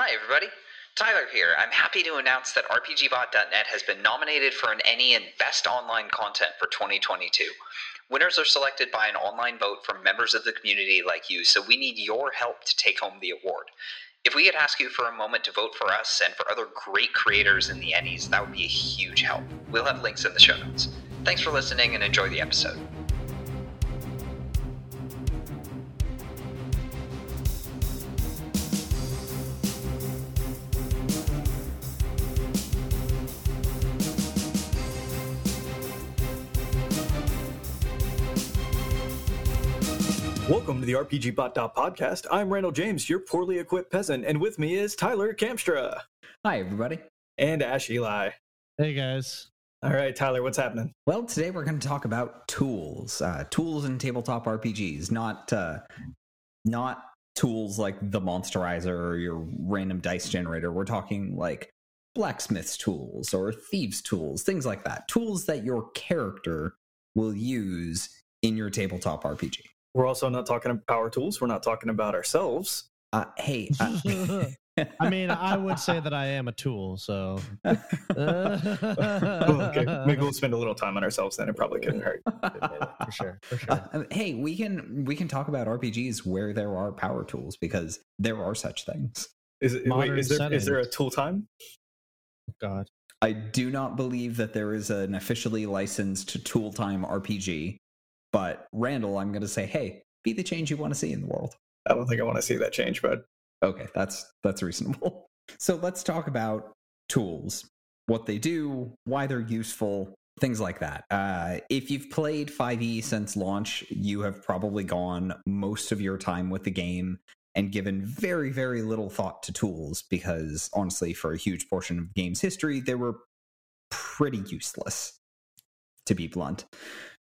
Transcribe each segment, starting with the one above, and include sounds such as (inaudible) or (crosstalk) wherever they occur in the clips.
Hi, everybody. Tyler here. I'm happy to announce that RPGBot.net has been nominated for an ENnie and Best Online Content for 2022. Winners are selected by an online vote from members of the community like you, so we need your help to take home the award. If we could ask you for a moment to vote for us and for other great creators in the ENnies, that would be a huge help. We'll have links in the show notes. Thanks for listening and enjoy the episode. The RPG Bot podcast. I'm Randall James, your poorly equipped peasant, and with me is Tyler Kamstra Hi, everybody. and Ash Eli. Hey guys. All right, Tyler, what's happening? Well, today we're going to talk about tools, uh, tools in tabletop RPGs, not uh, not tools like the Monsterizer or your random dice generator. We're talking like blacksmith's tools or thieves' tools, things like that. Tools that your character will use in your tabletop RPG. We're also not talking about power tools. We're not talking about ourselves. Uh, hey, uh, (laughs) I mean, I would say that I am a tool, so. (laughs) okay, maybe we'll spend a little time on ourselves then. It probably couldn't hurt. (laughs) for sure, for sure. Uh, hey, we can we can talk about RPGs where there are power tools because there are such things. Is, it, wait, is, there, is there a tool time? God. I do not believe that there is an officially licensed tool time RPG, but Randall, I'm going to say, hey, be the change you want to see in the world. I don't think I want to see that change, but Okay, that's that's reasonable. (laughs) So let's talk about tools, what they do, why they're useful, things like that. Uh, if you've played 5e since launch, you have probably gone most of your time with the game and given very very little thought to tools because honestly, for a huge portion of the game's history, they were pretty useless. To be blunt,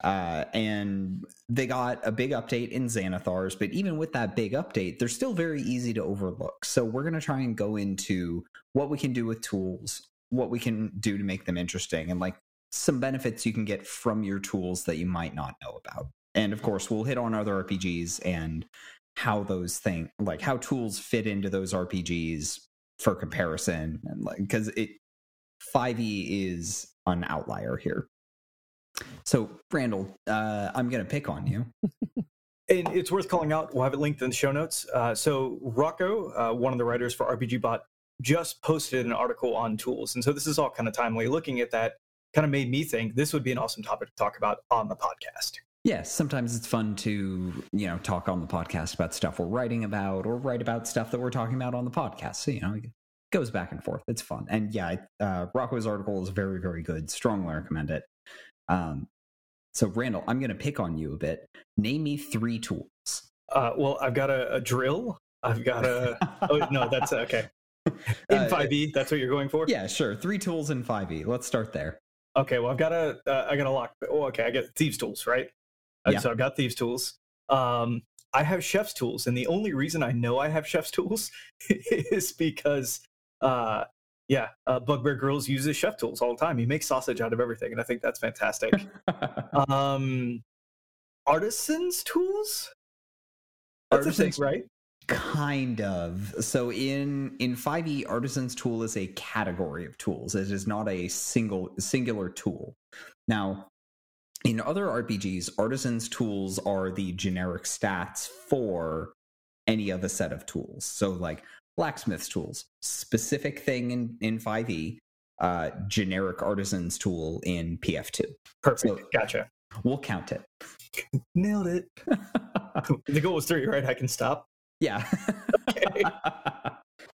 uh, and they got a big update in Xanathars, but even with that big update, they're still very easy to overlook. So we're going to try and go into what we can do with tools, what we can do to make them interesting, and like some benefits you can get from your tools that you might not know about. And of course, we'll hit on other RPGs and how those things, like how tools fit into those RPGs for comparison, and like because it 5e is an outlier here. So, Randall, uh, I'm going to pick on you. (laughs) and it's worth calling out. We'll have it linked in the show notes. Uh, so Rocco, uh, one of the writers for RPG Bot, just posted an article on tools, and so this is all kind of timely. Looking at that, kind of made me think this would be an awesome topic to talk about on the podcast. Yes, sometimes it's fun to, you know, talk on the podcast about stuff we're writing about or write about stuff that we're talking about on the podcast. So, you know, it goes back and forth. It's fun. And yeah, uh, Rocco's article is very, very good. Strongly recommend it. Um, so, Randall, I'm going to pick on you a bit. Name me three tools. Uh, well, I've got a, a drill. I've got a. oh no, that's (laughs) okay. In Uh, 5e, that's what you're going for. Yeah, sure. Three tools in 5e. Let's start there. Okay. Well, I've got a. Uh, I got a lock. Oh, okay. I got thieves tools, right? Uh, Yeah. So I've got thieves tools. Um, I have chef's tools, and the only reason I know I have chef's (laughs) tools is because, uh, yeah, uh, Bugbear Grylls uses chef tools all the time. He makes sausage out of everything, and I think that's fantastic. (laughs) um, artisans tools. That's a thing, Artisans- right? kind of so in in 5e artisan's tool is a category of tools it is not a single singular tool now in other rpgs artisan's tools are the generic stats for any of a set of tools so like blacksmith's tools specific thing in in 5e uh generic artisan's tool in pf2 Perfect. So- gotcha. we'll count it (laughs) Nailed it. (laughs) the goal was three, right? I can stop. Yeah. Okay. (laughs)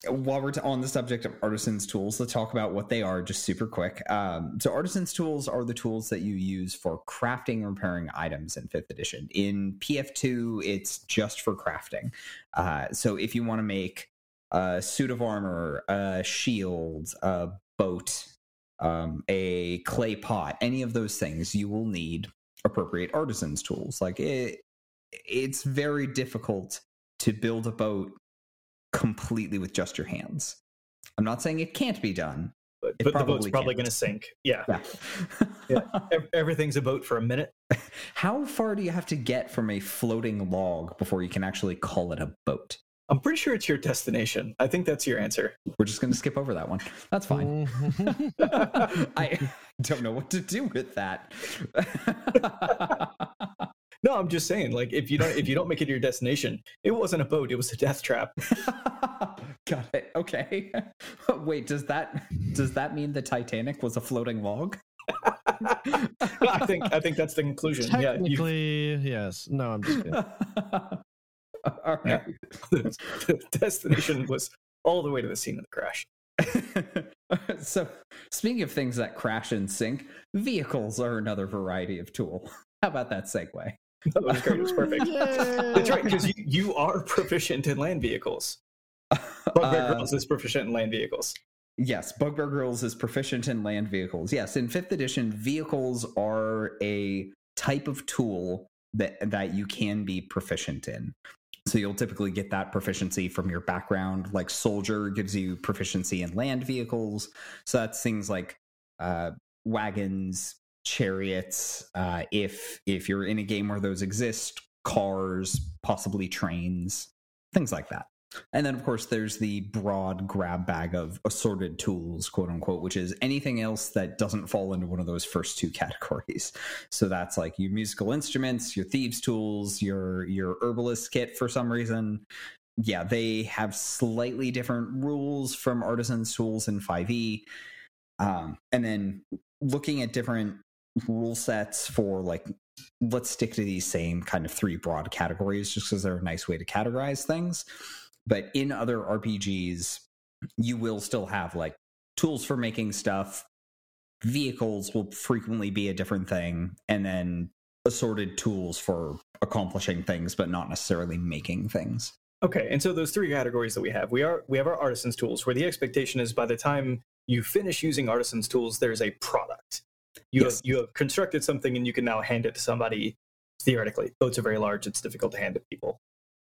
While we're on the subject of artisans tools, let's talk about what they are just super quick. Um, so, artisans tools are the tools that you use for crafting and repairing items in fifth edition. In PF2, it's just for crafting. Uh, so, if you want to make a suit of armor, a shield, a boat, um, a clay pot, any of those things, you will need appropriate artisans tools. Like it, it's very difficult to build a boat completely with just your hands. I'm not saying it can't be done. But, but the boat's probably going to sink. Yeah. Yeah. Yeah. Everything's a boat for a minute. (laughs) How far do you have to get from a floating log before you can actually call it a boat? I'm pretty sure it's your destination. I think that's your answer. We're just going to skip over that one. That's fine. Mhm. (laughs) (laughs) I don't know what to do with that. (laughs) No, I'm just saying, like if you don't if you don't make it your destination, it wasn't a boat, it was a death trap. Got it. Okay. Wait, does that does that mean the Titanic was a floating log? I think I think that's the conclusion. Yeah, Technically, yes. No, I'm just kidding. (laughs) All right. the (laughs) destination was all the way to the scene of the crash. (laughs) so, speaking of things that crash and sink, vehicles are another variety of tool. How about that segue? That was great. It was perfect. That's right, because you, you are proficient in land vehicles. Bugbear Uh, Grylls is proficient in land vehicles. Yes, Bugbear Grylls is proficient in land vehicles. Yes, in fifth edition, vehicles are a type of tool that that you can be proficient in. So you'll typically get that proficiency from your background. Like soldier gives you proficiency in land vehicles. So that's things like uh, wagons, chariots. Uh, if if you're in a game where those exist, cars, possibly trains, things like that. And then, of course, there's the broad grab bag of assorted tools, quote unquote, which is anything else that doesn't fall into one of those first two (laughs) categories. So that's like your musical instruments, your thieves' tools, your your herbalist kit for some reason. Yeah, they have slightly different rules from artisans' tools in 5e. Um, and then looking at different rule sets for like let's stick to these same kind of three broad categories just because they're a nice way to categorize things but in other RPGs, you will still have like tools for making stuff. Vehicles will frequently be a different thing, and then assorted tools for accomplishing things, but not necessarily making things. Okay, and so those three categories that we have, we are we have our artisans tools, where the expectation is by the time you finish using artisans tools, there's a product. You Yes. have, you have constructed something, and you can now hand it to somebody. Theoretically, boats are very large; it's difficult to hand to people.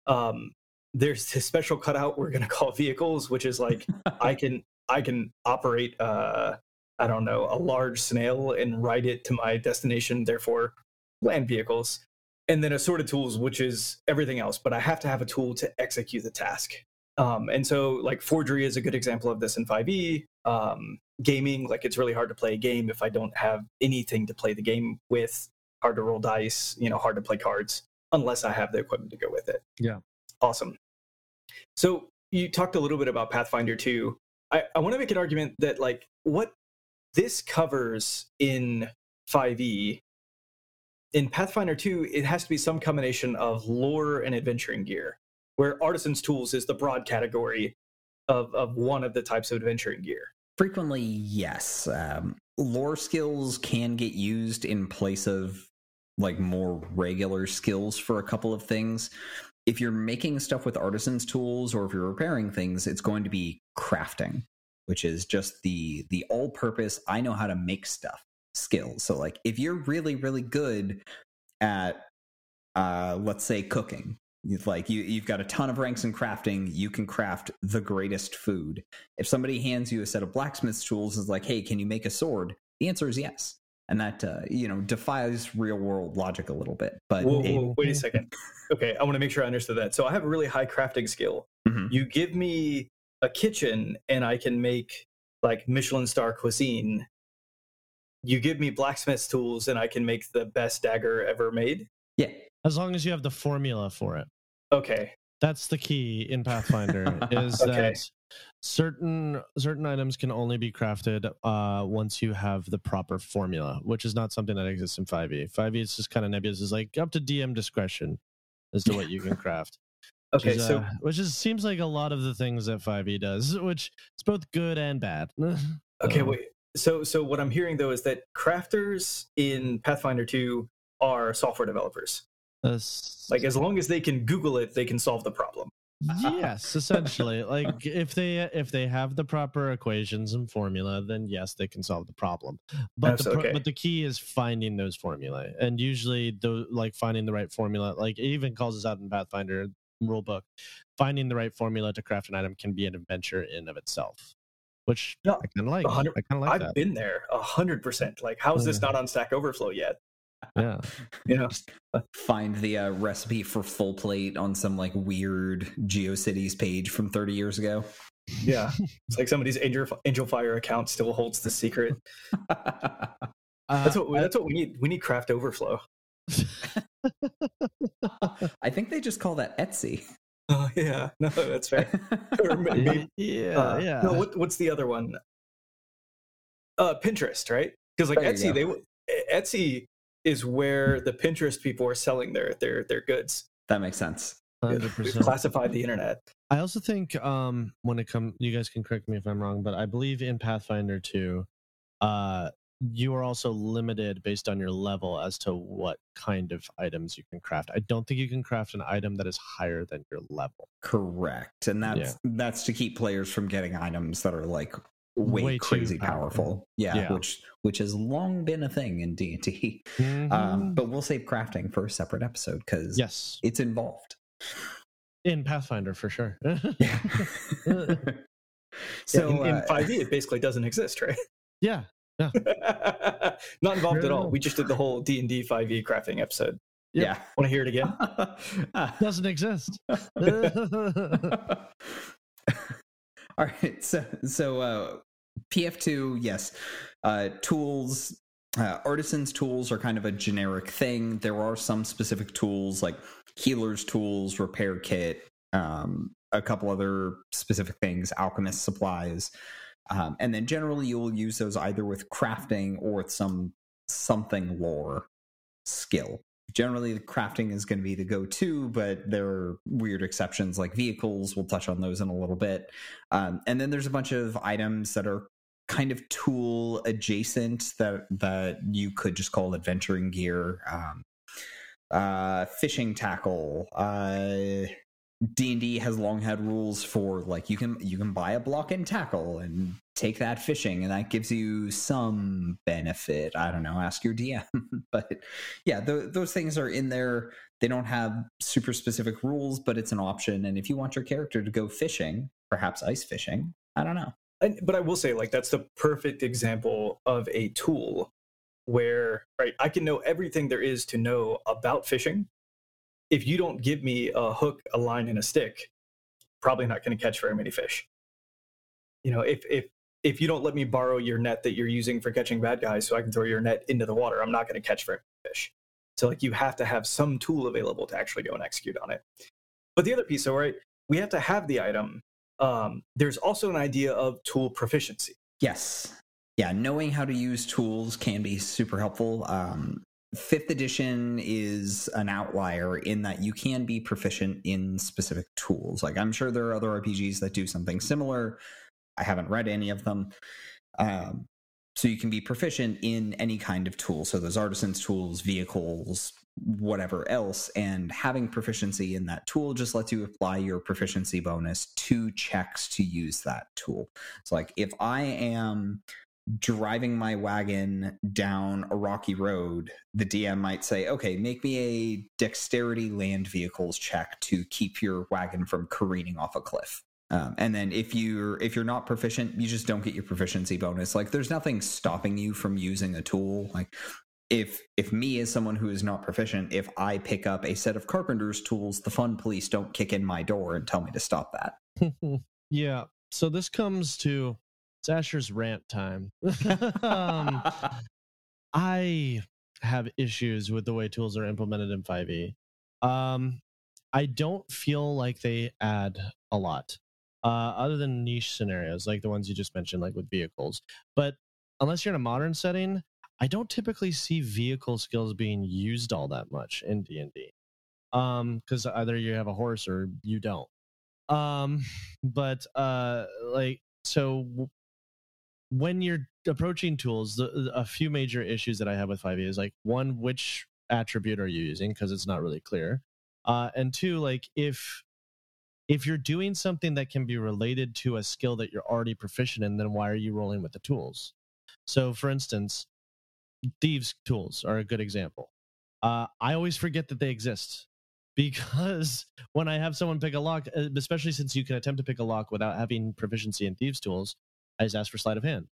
Um, there's this special cutout we're going to call vehicles, which is like I can I can operate uh I don't know a large snail and ride it to my destination. Therefore, land vehicles, and then assorted tools, which is everything else. But I have to have a tool to execute the task. Um, and so, like forgery is a good example of this in 5e. Um, gaming, like it's really hard to play a game if I don't have anything to play the game with. Hard to roll dice, you know, hard to play cards unless I have the equipment to go with it. Yeah. Awesome. So you talked a little bit about Pathfinder 2. I, I want to make an argument that like what this covers in 5e in Pathfinder 2, it has to be some combination of lore and adventuring gear, where artisan's tools is the broad category of, of one of the types of adventuring gear. Frequently, yes. Um, lore skills can get used in place of like more regular skills for a couple of things. If you're making stuff with artisans tools or if you're repairing things, it's going to be crafting, which is just the the all-purpose I know how to make stuff skills. So like if you're really really good at uh let's say cooking, like you you've got a ton of ranks in crafting, you can craft the greatest food. If somebody hands you a set of blacksmith's tools and is like, "Hey, can you make a sword?" The answer is yes. And that uh, you know defies real world logic a little bit, but Whoa, it- whoa, wait a (laughs) second. Okay, I want to make sure I understood that. So I have a really high crafting skill. Mhm. You give me a kitchen and I can make like Michelin star cuisine. You give me blacksmith's tools and I can make the best dagger ever made. yeah, As long as you have the formula for it. Okay. That's the key in Pathfinder is (laughs) Okay. that certain certain items can only be crafted uh, once you have the proper formula, which is not something that exists in 5e. 5e is just kind of nebulous. Is like up to DM discretion as to what you can (laughs) craft. which Okay, is, so uh, which is seems like a lot of the things that 5e does, (laughs) which is both good and bad. (laughs) okay, Um, wait. So so what I'm hearing though is that crafters in Pathfinder 2 are software developers. that's- Like as long as they can Google it, they can solve the problem. Yes essentially like if they if they have the proper equations and formula then yes they can solve the problem but That's the okay. but the key is finding those formulae and usually the like finding the right formula like it even calls us out in pathfinder rule book finding the right formula to craft an item can be an adventure in of itself which Yeah, I kind of like. I kind of like. I've that been there a hundred percent. Like, how is this not on Stack Overflow yet? Yeah. (laughs) yeah know, Find the uh, recipe for full plate on some like weird GeoCities page from 30 years ago. yeah, (laughs) it's like somebody's Angel Angelfire account still holds the secret. (laughs) That's Uh, what we, that's what we need. We need craft overflow. I think they just call that Etsy. Oh yeah, no, that's fair. Or maybe- yeah, uh, yeah. No, what, what's the other one? Uh, Pinterest, right? Because like There Etsy, they Etsy is where the Pinterest people are selling their their their goods. That makes sense. Hundred We've percent. classified the internet. I also think um when it comes you guys can correct me if I'm wrong, but I believe in Pathfinder 2, uh you are also limited based on your level as to what kind of items you can craft. I don't think you can craft an item that is higher than your level. Correct. And that's Yeah. that's to keep players from getting items that are like way, Way crazy powerful. powerful. Yeah, Yeah. which which has long been a thing in D&D. Mhm. Um, but we'll save crafting for a separate episode cuz yes, it's involved. in Pathfinder for sure. (laughs) (laughs) Yeah. So in, in uh, 5e, it basically doesn't exist, right? (laughs) yeah, Yeah. Not involved at all. We just did the whole D and D 5e crafting episode. yeah. Want to hear it again? Doesn't exist. All right, so so uh, PF2, yes, uh, tools, uh, artisans' tools are kind of a generic thing. There are some specific tools like healers' tools, repair kit, um, a couple other specific things, alchemist supplies, um, and then generally you'll use those either with crafting or with some something lore skill. Generally the crafting is going to be the go-to but there are weird exceptions like vehicles. We'll touch on those in a little bit. Um, and then there's a bunch of items that are kind of tool adjacent that that you could just call adventuring gear um, uh, fishing tackle uh, D&D has long had rules for like you can you can buy a block and tackle and take that fishing and that gives you some benefit. I don't know, ask your DM. (laughs) but yeah, th- those things are in there. They don't have super specific rules, but it's an option and if you want your character to go fishing, perhaps ice fishing, I don't know. But I will say, like, that's the perfect example of a tool where, right, I can know everything there is to know about fishing. If you don't give me a hook, a line, and a stick, probably not going to catch very many fish. You know, if if if you don't let me borrow your net that you're using for catching bad guys, so I can throw your net into the water, I'm not going to catch very many fish. So, like, you have to have some tool available to actually go and execute on it. But the other piece, though, right, we have to have the item um, there's also an idea of tool proficiency. Yes. Yeah, knowing how to use tools can be super helpful. Um, fifth edition is an outlier in that you can be proficient in specific tools. Like, I'm sure there are other RPGs that do something similar. I haven't read any of them. Um, so you can be proficient in any kind of tool. So those artisans' tools, vehicles, whatever else. And having proficiency in that tool just lets you apply your proficiency bonus to checks to use that tool. So, like, if I am driving my wagon down a rocky road, the DM might say, okay, make me a dexterity land vehicles check to keep your wagon from careening off a cliff. Um, and then if you're if you're not proficient, you just don't get your proficiency bonus. Like there's nothing stopping you from using a tool. Like if if me as someone who is not proficient, if I pick up a set of carpenter's tools, the fun police don't kick in my door and tell me to stop that. (laughs) yeah. So this comes to it's Asher's rant time. (laughs) um, I have issues with the way tools are implemented in 5e. Um, I don't feel like they add a lot, uh, other than niche scenarios like the ones you just mentioned, like with vehicles. But unless you're in a modern setting, I don't typically see vehicle skills being used all that much in D and D, because either you have a horse or you don't. Um, (laughs) but uh, like so, when you're approaching tools, the- a few major issues that I have with 5e is like one, which attribute are you using? Because it's not really clear. Uh, and two, like if if you're doing something that can be related to a skill that you're already proficient in, then why are you rolling with the tools? So, for instance, thieves' tools are a good example. Uh, I always forget that they exist (laughs) because when I have someone pick a lock, uh, especially since you can attempt to pick a lock without having proficiency in thieves' tools, I just ask for sleight of hand.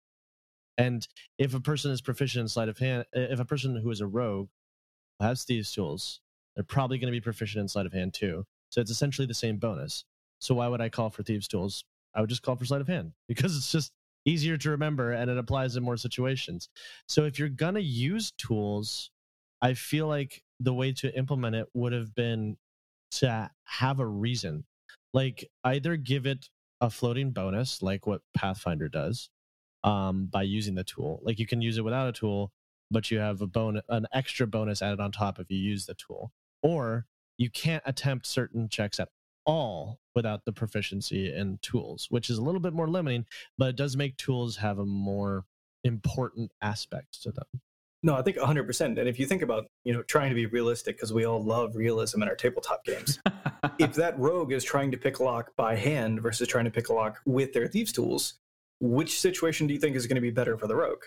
And if a person is proficient in sleight of hand, if a person who is a rogue has thieves tools, they're probably going to be proficient in sleight of hand too. So it's essentially the same bonus. So why would I call for thieves tools? I would just call for sleight of hand (laughs) because it's just easier to remember and it applies in more situations. So if you're gonna use tools, I feel like the way to implement it would have been to have a reason. Like either give it a floating bonus, like what Pathfinder does, um, by using the tool. Like you can use it without a tool, but you have a bonus, an extra bonus added on top if you use the tool. Or you can't attempt certain checks at all without the proficiency in tools, which is a little bit more limiting, but it does make tools have a more important aspect to them. No, I think 100%. And if you think about, you know, trying to be realistic, because we all love realism in our tabletop games, if (laughs) that rogue is trying to pick a lock by hand versus trying to pick a lock with their thieves' tools, which situation do you think is going to be better for the rogue?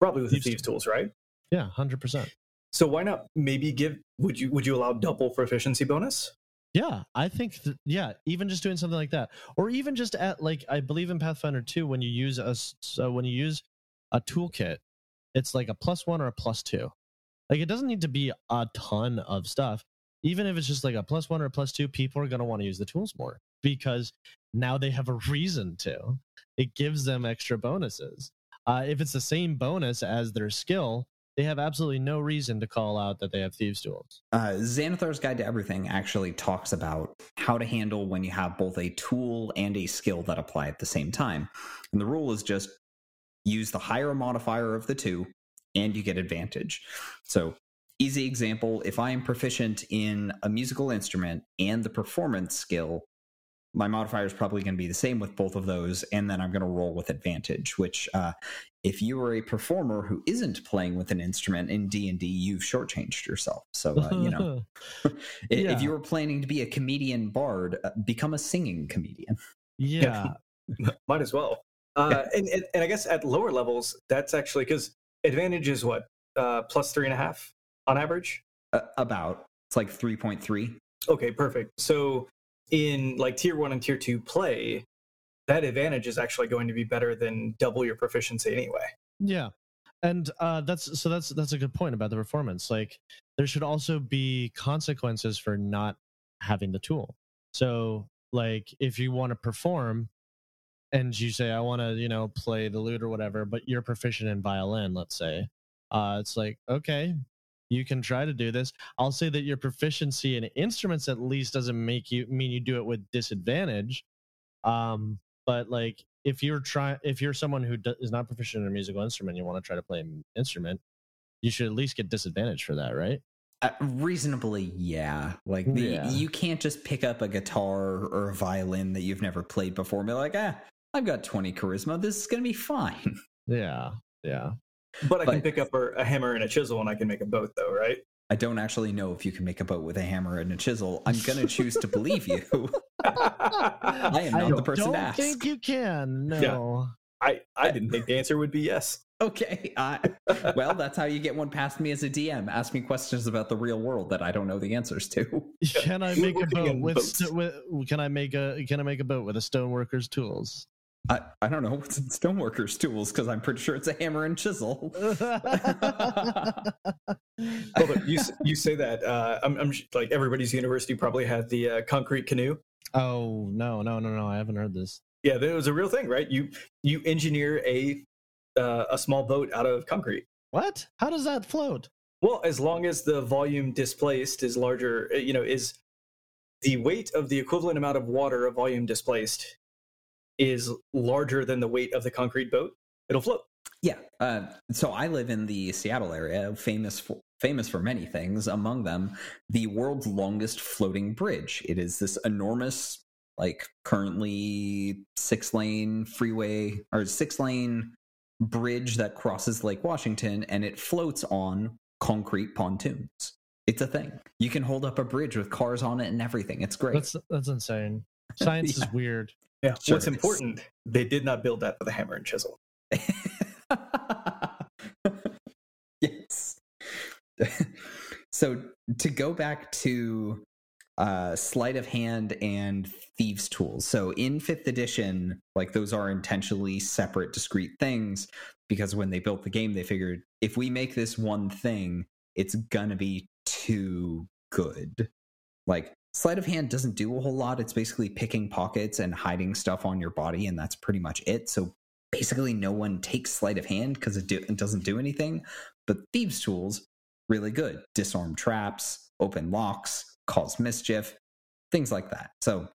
Probably with Thieves' the thieves' tools, right? Yeah, hundred percent. So why not maybe give? Would you would you allow double proficiency bonus? Yeah, I think that, yeah, even just doing something like that, or even just at like I believe in Pathfinder 2 when you use a so when you use a toolkit, it's like a plus one or a plus two. Like it doesn't need to be a ton of stuff. Even if it's just like a plus one or a plus two, people are gonna want to use the tools more because now they have a reason to. It gives them extra bonuses. Uh, if it's the same bonus as their skill, they have absolutely no reason to call out that they have thieves tools. Uh, Xanathar's Guide to Everything actually talks about how to handle when you have both a tool and a skill that apply at the same time. And the rule is just use the higher modifier of the two and you get advantage. So, easy example if I am proficient in a musical instrument and the performance skill, my modifier is probably going to be the same with both of those, and then I'm going to roll with advantage. Which, uh, if you are a performer who isn't playing with an instrument in D and D, you've shortchanged yourself. So, uh, you know, (laughs) (laughs) I- Yeah. if you were planning to be a comedian bard, uh, become a singing comedian. yeah. (laughs) Might as well. Uh, and, and and I guess at lower levels, that's actually because advantage is what uh, plus three and a half on average. Uh, about it's like three point three. Okay, perfect. So in like tier one and tier two play, that advantage is actually going to be better than double your proficiency anyway. Yeah. And uh, that's so that's that's a good point about the performance. Like there should also be consequences for not having the tool. So like if you want to perform and you say I want to, you know, play the lute or whatever, but you're proficient in violin, let's say. Uh it's like, okay, you can try to do this. I'll say that your proficiency in instruments at least doesn't make you mean you do it with disadvantage. Um but like if you're trying if you're someone who do, is not proficient in a musical instrument you want to try to play an instrument you should at least get disadvantage for that right Uh, reasonably, yeah. Like the, Yeah. you can't just pick up a guitar or a violin that you've never played before and be like, ah, I've got twenty charisma. This is gonna be fine. yeah yeah But I can pick up a, a hammer and a chisel, and I can make a boat, though, right? I don't actually know if you can make a boat with a hammer and a chisel. I'm gonna choose to believe you. (laughs) I am I not the person don't to ask. I think you can no I I didn't think the answer would be yes. Okay. I, well, that's how you get one past me as a DM. Ask me questions about the real world that I don't know the answers to. can i make a boat with, st- with can i make a can i make a boat with a stoneworker's tools I, I don't know (laughs) what's in Stoneworker's tools because I'm pretty sure it's a hammer and chisel. (laughs) (laughs) Hold on, you you say that uh, I'm, I'm like everybody's university probably had the uh, concrete canoe. oh no no no no i haven't heard this Yeah, that was a real thing, right? You you engineer a uh, a small boat out of concrete. what how does that float Well, as long as the volume displaced is larger, uh, you know, is the weight of the equivalent amount of water a volume displaced is larger than the weight of the concrete boat, it'll float. Yeah. Uh, so I live in the Seattle area, famous for, famous for many things. Among them, the world's longest floating bridge. It is this enormous, like currently six lane freeway or six lane bridge that crosses Lake Washington, and it floats on concrete pontoons. It's a thing. You can hold up a bridge with cars on it and everything. It's great. that's that's insane science (laughs) Yeah. is weird Yeah. Sure What's important, they did not build that with a hammer and chisel. (laughs) yes. (laughs) so to go back to uh sleight of hand and thieves tools so in fifth edition like those are intentionally separate discrete things because when they built the game they figured if we make this one thing it's gonna be too good. Like sleight of hand doesn't do a whole lot. It's basically picking pockets and hiding stuff on your body, and that's pretty much it. So basically, no one takes sleight of hand because it, do, it doesn't do anything. But thieves' tools really good. Disarm traps, open locks, cause mischief, things like that. So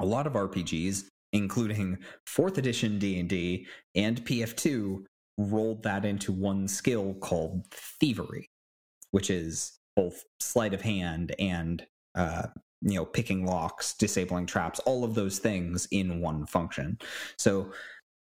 a lot of RPGs, including 4th edition D&D and PF2, rolled that into one skill called thievery, which is both sleight of hand and uh, you know picking locks, disabling traps, all of those things in one function. So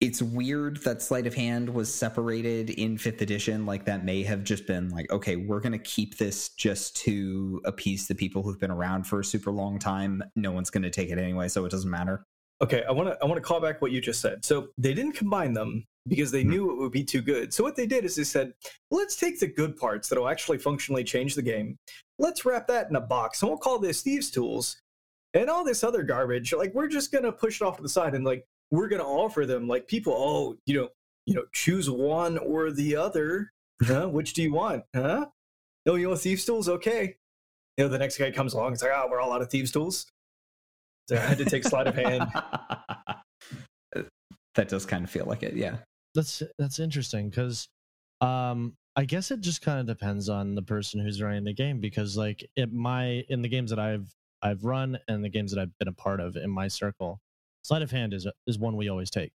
it's weird that sleight of hand was separated in fifth edition like that may have just been like okay we're going to keep this just to appease the people who've been around for a super long time no one's going to take it anyway so it doesn't matter Okay, I want to I want to call back what you just said. So they didn't combine them because they Mhm. knew it would be too good. So what they did is they said, let's take the good parts that'll actually functionally change the game. Let's wrap that in a box, and we'll call this thieves' tools. And all this other garbage, like we're just gonna push it off to the side, and like we're gonna offer them, like people, oh, you know, you know, choose one or the other. Huh? Which do you want? Huh? Oh, you want thieves' tools? Okay. You know, the next guy comes along. It's like, oh, we're all out of thieves' tools. So I had to take sleight of hand. (laughs) that does kind of feel like it yeah That's that's interesting because um I guess it just kind of depends on the person who's running the game because like it my in the games that I've I've run and the games that I've been a part of in my circle, sleight of hand is is one we always take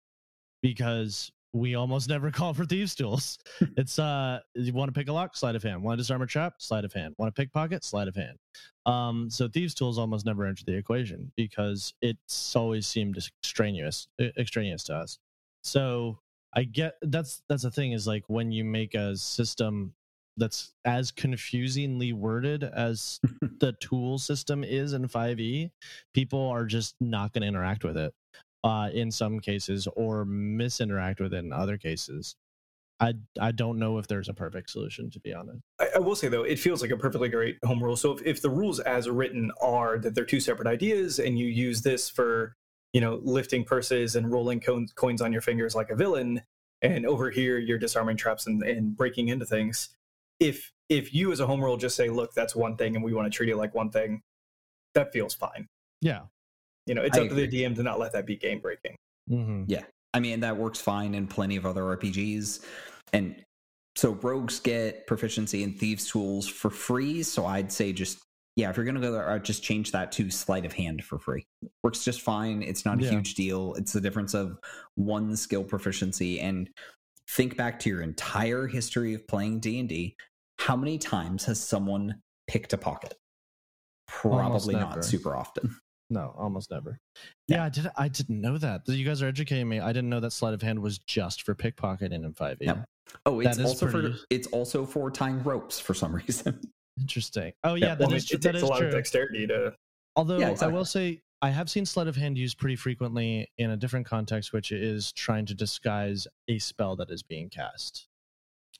because we almost (laughs) never call for thieves tools. (laughs) it's uh you want to pick a lock, sleight of hand. Want to disarm a trap, sleight of hand. Want to pickpocket, sleight of hand. Um, so thieves tools almost never enter the equation because it's always seemed extraneous extraneous to us. So I get that's that's the thing is like when you make a system that's as confusingly worded as (laughs) the tool system is in 5e, people are just not going to interact with it uh, in some cases or misinteract with it in other cases. I I don't know if there's a perfect solution to be honest. I, I will say though, it feels like a perfectly great home rule. So if, if the rules as written are that they're two separate ideas, and you use this for you know lifting purses and rolling coins, coins on your fingers like a villain, and over here you're disarming traps and, and breaking into things. If if you as a home rule just say, look, that's one thing, and we want to treat it like one thing, that feels fine. Yeah. You know, it's I up to the. DM to not let that be game breaking. hmm Yeah. I mean, that works fine in plenty of other RPGs. And so rogues get proficiency in thieves' tools for free. So I'd say just, yeah, if you're going to go there, I'd just change that to sleight of hand for free. Works just fine. It's not a Yeah. huge deal. It's the difference of one skill proficiency. And think back to your entire history of playing D&D. How many times has someone picked a pocket? Probably not super often. No, almost never. Yeah. Yeah, I did. I didn't know that. You guys are educating me. I didn't know that sleight of hand was just for pickpocketing in 5e. Yep. Oh, it's also for it's also for tying ropes for some (laughs) reason. Interesting. Oh yeah, Yeah, that Well, is it, that takes is a lot true. of dexterity to. Although Yeah, I will say I have seen sleight of hand used pretty frequently in a different context, which is trying to disguise a spell that is being cast.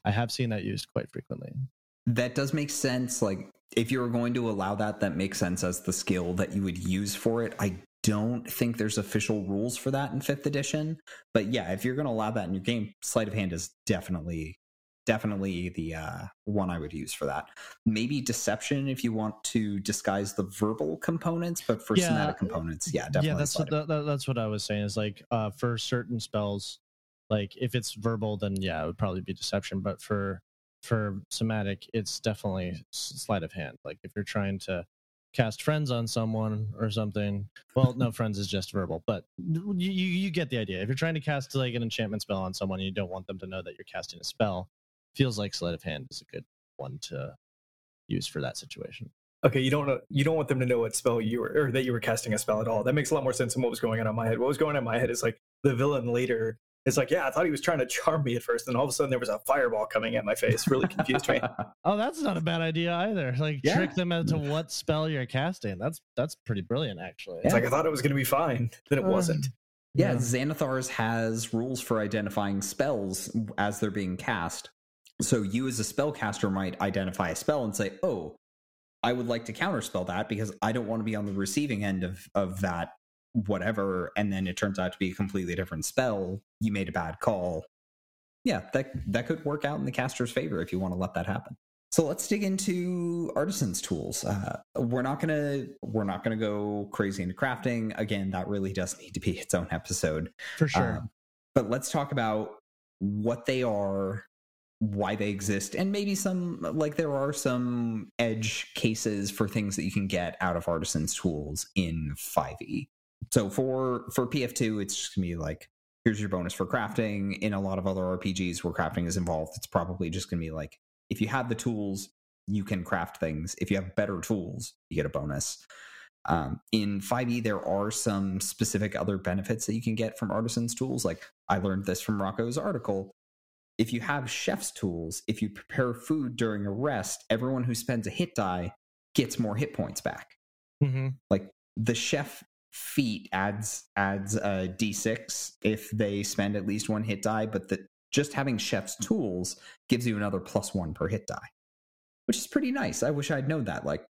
I have seen that used quite frequently. That does make sense. Like, if you were going to allow that, that makes sense as the skill that you would use for it. I don't think there's official rules for that in fifth edition. But yeah, if you're going to allow that in your game, sleight of hand is definitely, definitely the uh, one I would use for that. Maybe deception if you want to disguise the verbal components, but for Yeah. somatic components, yeah, definitely. yeah, that's what that, that- that's what I was saying. Is like uh, for certain spells, like if it's verbal, then yeah, it would probably be deception. But for for somatic, it's definitely sleight of hand. Like if you're trying to cast friends on someone or something. Well, no, friends is just verbal, but you, you you get the idea. If you're trying to cast like an enchantment spell on someone, and you don't want them to know that you're casting a spell. Feels like sleight of hand is a good one to use for that situation. Okay, you don't know, you don't want them to know what spell you were or that you were casting a spell at all. That makes a lot more sense than what was going on in my head. What was going on in my head is like the villain later is like, yeah, I thought he was trying to charm me at first, and all of a sudden there was a fireball coming at my face. Really confused me. (laughs) Oh, that's not a bad idea either. Like Yeah. trick them into what spell you're casting. That's that's pretty brilliant, actually. It's like I thought it was going to be fine, then it Uh, wasn't. Yeah, Xanathar's has rules for identifying spells as they're being cast. So you as a spellcaster might identify a spell and say, "Oh, I would like to counterspell that because I don't want to be on the receiving end of of that whatever." And then it turns out to be a completely different spell. You made a bad call. Yeah, that that could work out in the caster's favor if you want to let that happen. So let's dig into artisans tools. Uh, we're not gonna we're not gonna go crazy into crafting. Again, that really does need to be its own episode. For sure. Um, but let's talk about what they are, why they exist, and maybe some like there are some edge cases for things that you can get out of artisans tools in 5e. So for for PF2, it's just gonna be like here's your bonus for crafting. In a lot of other RPGs where crafting is involved, it's probably just gonna be like if you have the tools, you can craft things. If you have better tools, you get a bonus. Um, in 5e, there are some specific other benefits that you can get from artisans tools. Like I learned this from Rocco's article. If you have chef's tools, if you prepare food during a rest, everyone who spends a hit die gets more hit points back. hmm Like the chef feat adds adds a d6 if they spend at least one hit die, but the just having chef's tools gives you another plus one per hit die, which is pretty nice. I wish I'd known that like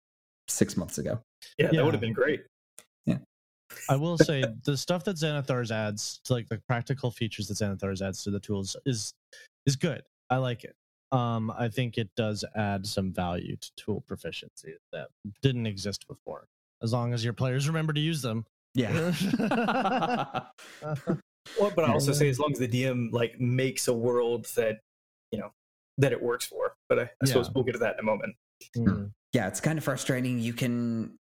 six months ago. Yeah, Yeah. that would have been great. I will say the stuff that Xanathars adds to like the practical features that Xanathars adds to the tools is is good. I like it. Um, I think it does add some value to tool proficiency that didn't exist before. As long as your players remember to use them. Yeah. (laughs) Well, but I also (laughs) say as long as the DM like makes a world that you know that it works for. But I, I suppose we'll get to that in a moment. Mm. yeah, it's kind of frustrating. You can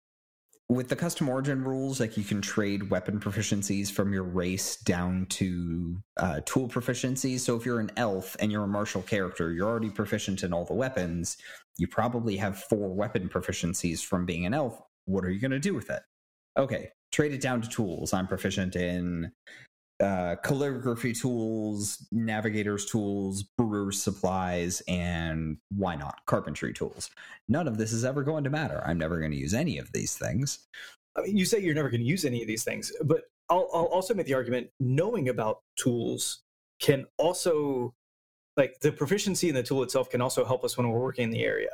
with the custom origin rules, like you can trade weapon proficiencies from your race down to uh, tool proficiencies. So if you're an elf and you're a martial character, you're already proficient in all the weapons. You probably have four weapon proficiencies from being an elf. What are you going to do with it? Okay, trade it down to tools. I'm proficient in uh, calligraphy tools, navigators tools, brewer's supplies, and why not carpentry tools. None of this is ever going to matter. I'm never going to use any of these things. I mean, you say you're never going to use any of these things, but I'll, I'll also make the argument knowing about tools can also, like, the proficiency in the tool itself can also help us when we're working in the area.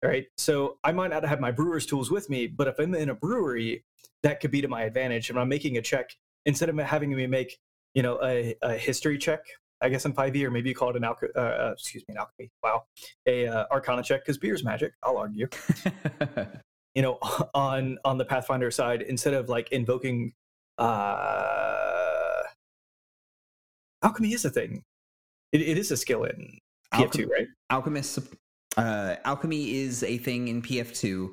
Right. So I might not have my brewer's tools with me, but if I'm in a brewery, that could be to my advantage. if I'm making a check, instead of having me make, you know, a, a history check, I guess in 5e, or maybe you call it an alchemy, uh, uh, excuse me, an alchemy. Wow. A uh, arcana check, because beer's magic, I'll argue. (laughs) you know (laughs) on on the pathfinder side instead of like invoking uh alchemy is a thing it, it is a skill in pf2 Alchem- right Alchemist, uh, alchemy is a thing in PF2.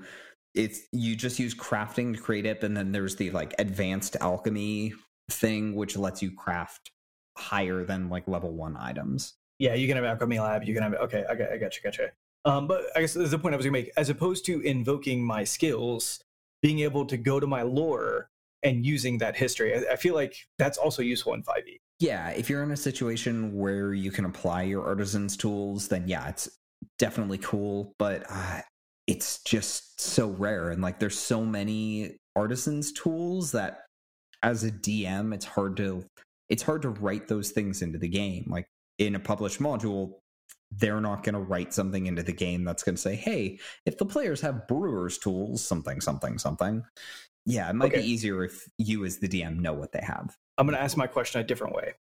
It's you just use crafting to create it, and then there's the like advanced alchemy thing, which lets you craft higher than like level one items. yeah you can have alchemy lab you can have okay i got i got you got you um but i guess the point i was gonna make as opposed to invoking my skills being able to go to my lore and using that history i, I feel like that's also useful in E. 5e Yeah, if you're in a situation where you can apply your artisans tools, then yeah, it's definitely cool. But uh, it's just so rare, and like there's so many artisans tools that, as a DM, it's hard to it's hard to write those things into the game. Like in a published module, they're not going to write something into the game that's going to say, "Hey, if the players have brewers tools, something, something, something." Yeah, it might Okay. be easier if you, as the DM, know what they have. I'm going to ask my question a different way.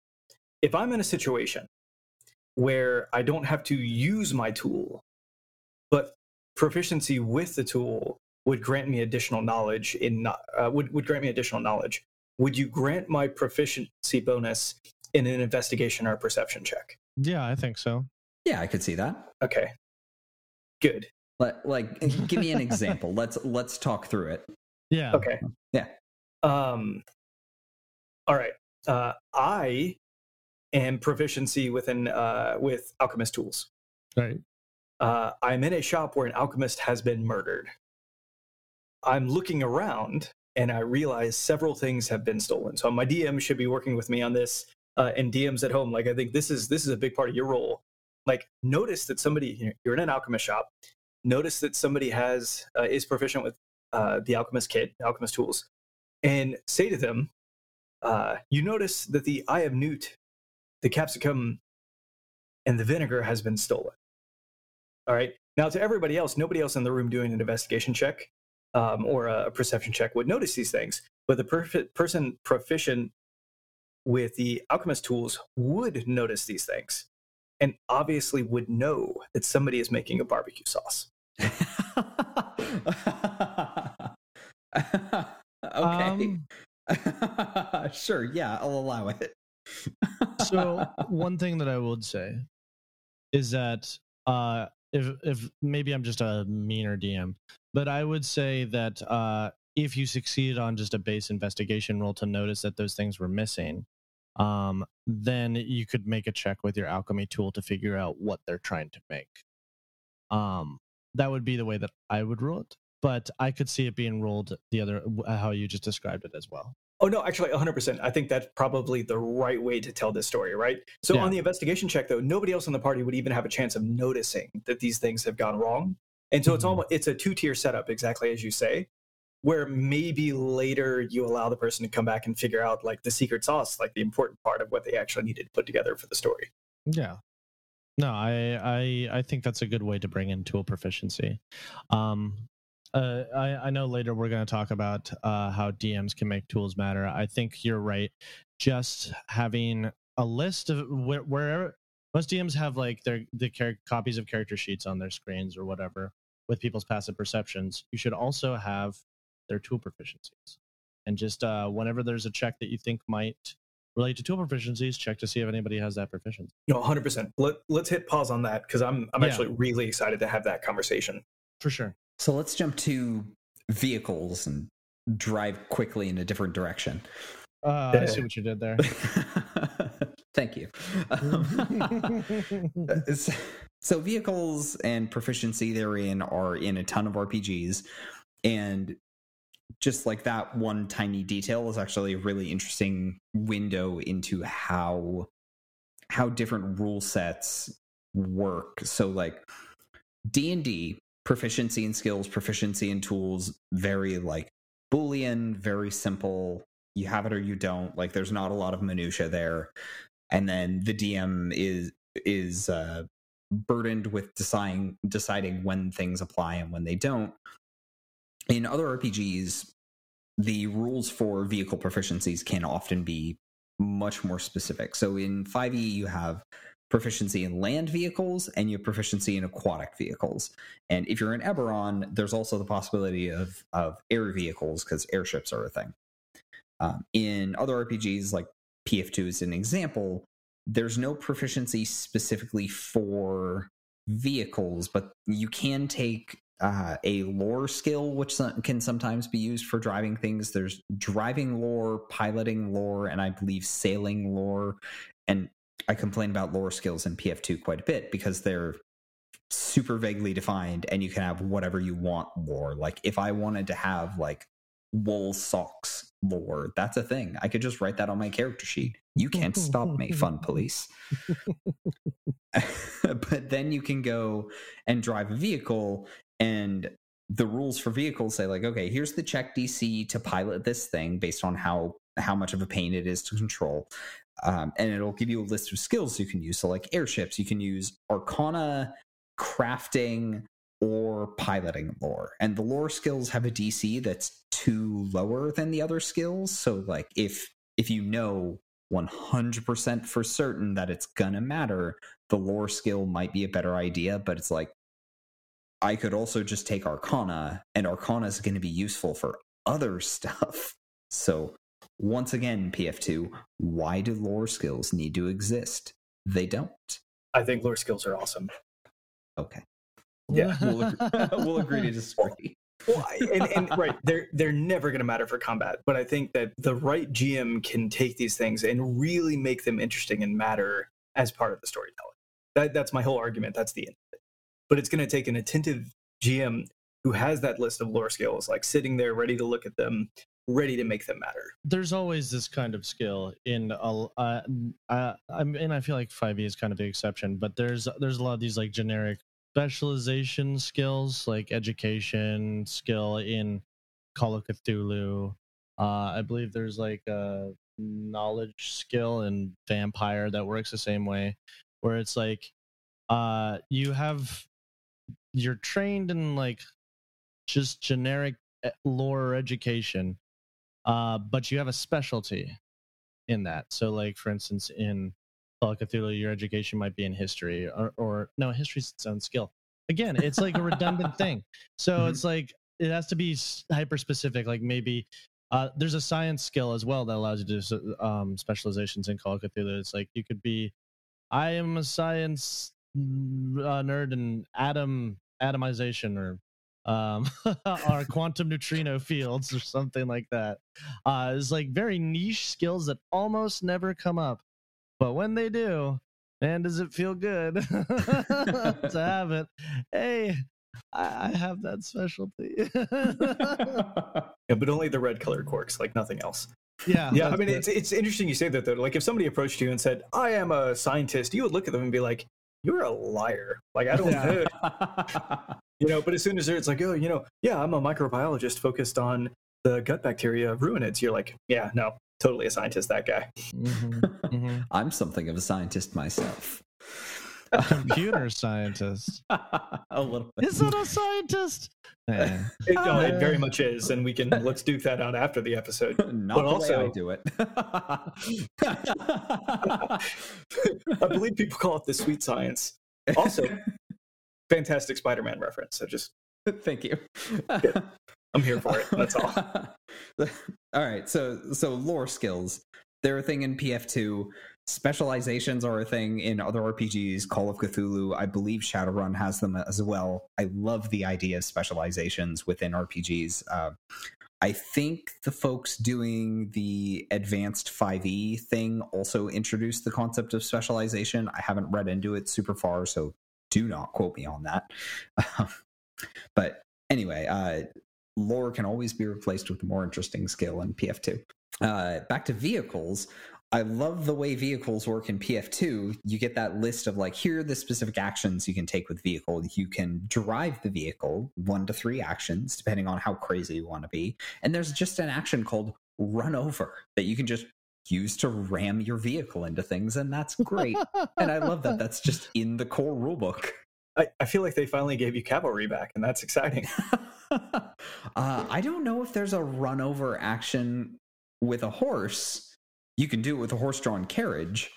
If I'm in a situation where I don't have to use my tool, but proficiency with the tool would grant me additional knowledge in uh, would would grant me additional knowledge. Would you grant my proficiency bonus in an investigation or a perception check? Yeah, I think so. Yeah, I could see that. Okay, good. Let, like, (laughs) give me an example. Let's let's talk through it. Yeah. Okay. Yeah. Um. All right. Uh, I am proficiency within uh, with alchemist tools. Right. Uh, I'm in a shop where an alchemist has been murdered. I'm looking around and I realize several things have been stolen. So my DM should be working with me on this. Uh, and DMs at home, like I think this is this is a big part of your role. Like notice that somebody you're in an alchemist shop. Notice that somebody has uh, is proficient with uh, the alchemist kit, alchemist tools, and say to them, uh, "You notice that the eye of newt, the capsicum, and the vinegar has been stolen." All right. Now, to everybody else, nobody else in the room doing an investigation check um, or a perception check would notice these things. But the perf- person proficient with the alchemist tools would notice these things. and obviously would know that somebody is making a barbecue sauce. (laughs) okay. Um, (laughs) sure, yeah, I'll allow it. so (laughs) one thing that I would say is that uh, if if maybe I'm just a meaner DM, but I would say that uh, if you succeed on just a base investigation roll to notice that those things were missing, um, then you could make a check with your alchemy tool to figure out what they're trying to make. Um, that would be the way that I would rule it, but I could see it being rolled the other how you just described it as well. Oh no, actually 100%. I think that's probably the right way to tell this story, right? So Yeah. on the investigation check though, nobody else in the party would even have a chance of noticing that these things have gone wrong. And so it's Mhm. almost it's a two-tier setup exactly as you say, where maybe later you allow the person to come back and figure out like the secret sauce, like the important part of what they actually needed to put together for the story. Yeah. No, I I I think that's a good way to bring in tool proficiency. Um uh, I, I know later we're going to talk about uh, how DMs can make tools matter. I think you're right. Just having a list of where, wherever most DMs have like their the char- copies of character sheets on their screens or whatever with people's passive perceptions. You should also have their tool proficiencies, and just uh, whenever there's a check that you think might relate to tool proficiencies, check to see if anybody has that proficiency. No, 100%. Let, let's hit pause on that because I'm I'm Yeah. actually really excited to have that conversation. For sure. So let's jump to vehicles and drive quickly in a different direction. Uh, I see what you did there. (laughs) Thank you. Um, (laughs) so- so vehicles and proficiency therein are in a ton of RPGs, and just like that one tiny detail is actually a really interesting window into how how different rule sets work. So like D and D proficiency and skills, proficiency and tools, very like boolean, very simple. You have it or you don't. Like there's not a lot of minutia there and then the DM is is uh, burdened with deciding deciding when things apply and when they don't. In other RPGs, the rules for vehicle proficiencies can often be much more specific. So in 5e, you have proficiency in land vehicles and you have proficiency in aquatic vehicles. And if you're in Eberron, there's also the possibility of of air vehicles because airships are a thing. Um, in other RPGs, like PF2 is an example, there's no proficiency specifically for vehicles, but you can take uh, a lore skill, which can sometimes be used for driving things. There's driving lore, piloting lore, and I believe sailing lore. And I complain about lore skills in PF2 quite a bit because they're super vaguely defined and you can have whatever you want lore. Like if I wanted to have like wool socks lore, that's a thing. I could just write that on my character sheet. You can't (laughs) stop me, fun police. (laughs) (laughs) but then you can go and drive a vehicle and the rules for vehicles say like okay here's the check dc to pilot this thing based on how how much of a pain it is to control. Um, and it'll give you a list of skills you can use. So like airships you can use arcana crafting or piloting lore. And the lore skills have a dc that's two lower than the other skills. So like if if you know 100% for certain that it's gonna matter the lore skill might be a better idea but it's like i could also just take arcana and arcana is going to be useful for other (laughs) stuff so once again pf2 why do lore skills need to exist they don't I think lore skills are awesome. okay Yeah. we'll, agree, (laughs) we'll agree to (laughs) disagree Well, and, and right, they're they're never going to matter for combat, but I think that the right GM can take these things and really make them interesting and matter as part of the storytelling. That that's my whole argument. That's the end of it. But it's going to take an attentive GM who has that list of lore skills, like sitting there ready to look at them, ready to make them matter. There's always this kind of skill in a. Uh, uh, I mean, I feel like 5e is kind of the exception, but there's there's a lot of these like generic specialization skills, like education skill in Call of Cthulhu. Uh, I believe there's like a knowledge skill in Vampire that works the same way, where it's like uh, you have you're trained in like just generic eh, lore education uh, but you have a specialty in that. So, like for instance, in Call of Cthulhu, your education might be in history, or, or no, history's its own skill. Again, it's like a redundant thing. So Mhm. it's like it has to be hyper specific. Like maybe uh, there's a science skill as well that allows you to do um, specializations in Call of Cthulhu. It's like you could be, I am a science nerd and atom atomization or um (laughs) or quantum neutrino fields or something like that. Uh, it's like very niche skills that almost never come up, but when they do, man, does it feel good (laughs) to have it? Hey, I, I have that specialty. (laughs) Yeah, but only the red colored quarks, like nothing else. yeah, Yeah, I mean, it. it's it's interesting you say that though. Like, if somebody approached you and said, "I am a scientist," you would look at them and be like, "You're a liar." Like, I don't Yeah. know, (laughs) you know. But as soon as they're- it's like, "Oh, you know, yeah, I'm a microbiologist focused on the gut bacteria of ruminants," you're like, "Yeah, no, totally a scientist, that guy." Mhm, mhm. (laughs) I'm something of a scientist myself. (laughs) computer scientist. (laughs) a little bit. Is it a scientist? (laughs) Eh. It, no, it very much is, and we can let's duke that out after the episode. Not But the also- way I do it. I believe people call it the sweet science. Also, fantastic Spider-Man reference. So just Thank you. I'm here for it. That's all. all right. So so lore skills. They're a thing in PF2. Specializations are a thing in other RPGs. Call of Cthulhu, I believe Shadowrun has them as well. I love the idea of specializations within RPGs. Uh, I think the folks doing the advanced 5e thing also introduced the concept of specialization. I haven't read into it super far, so do not quote me on that. (laughs) but anyway, uh, lore can always be replaced with a more interesting skill in PF2. Uh, back to vehicles. I love the way vehicles work in PF2. You get that list of like, here are the specific actions you can take with vehicle. You can drive the vehicle, one to three actions, depending on how crazy you want to be. And there's just an action called run over that you can just use to ram your vehicle into things. And that's great. and I love that that's just in the core rulebook. I, I feel like they finally gave you cavalry back, and that's exciting. (laughs) uh, I don't know if there's a run over action with a horse. You can do it with a horse drawn carriage.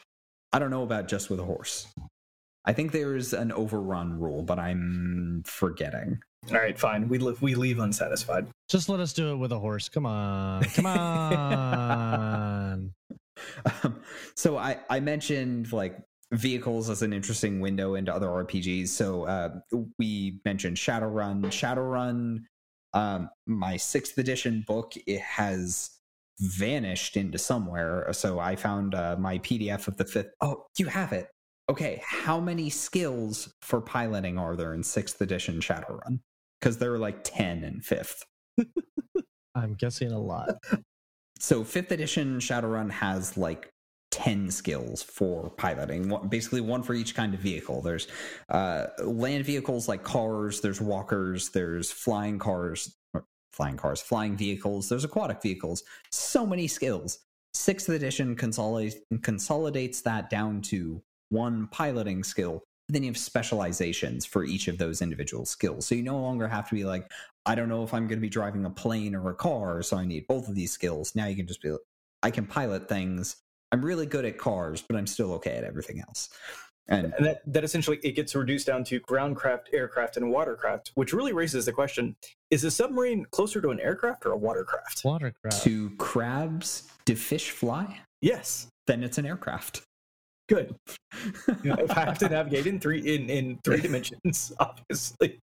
I don't know about just with a horse. I think there's an overrun rule, but I'm forgetting. All right, fine. We live. We leave unsatisfied. Just let us do it with a horse. Come on. Come on. (laughs) (laughs) Um, so I, I mentioned like vehicles as an interesting window into other RPGs. So uh, we mentioned Shadowrun. Shadowrun, um, my sixth edition book, it has vanished into somewhere. So I found uh, my PDF of the fifth. Oh, you have it. Okay, how many skills for piloting are there in sixth edition Shadowrun? Because there are like 10 in fifth. (laughs) I'm guessing a lot. So fifth edition Shadowrun has like 10 skills for piloting one, basically one for each kind of vehicle there's uh, land vehicles like cars there's walkers there's flying cars flying cars flying vehicles there's aquatic vehicles so many skills sixth edition consolidates consolidates that down to one piloting skill then you have specializations for each of those individual skills so you no longer have to be like I don't know if I'm going to be driving a plane or a car, so I need both of these skills. Now you can just be, I can pilot things. I'm really good at cars, but I'm still okay at everything else. And And that, that essentially it gets reduced down to groundcraft, aircraft, and watercraft, which really raises the question: Is a submarine closer to an aircraft or a watercraft? Watercraft. to crabs, do fish fly? Yes, Then it's an aircraft. good. (laughs) You know, if I have to navigate in three in in three dimensions, (laughs) obviously,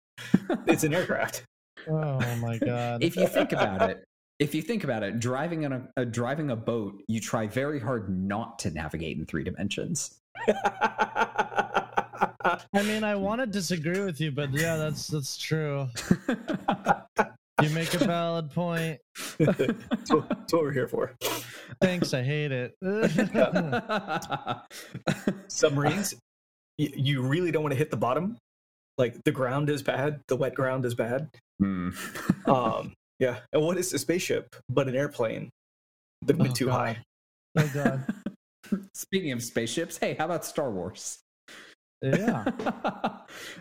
it's an aircraft. Oh my god. if you think about it, if you think about it, driving on a, a driving a boat, you try very hard not to navigate in three dimensions. (laughs) I mean, I want to disagree with you, but yeah, that's that's true. (laughs) You make a valid point. that's, what, that's what we're here for. Thanks, I hate it. (laughs) Submarines, you, you really don't want to hit the bottom. Like the ground is bad, the wet ground is bad. Hmm. Um, yeah. And what is a spaceship but an airplane? That went Oh, too God. high. oh god. (laughs) Speaking of spaceships, hey, how about Star Wars? Yeah.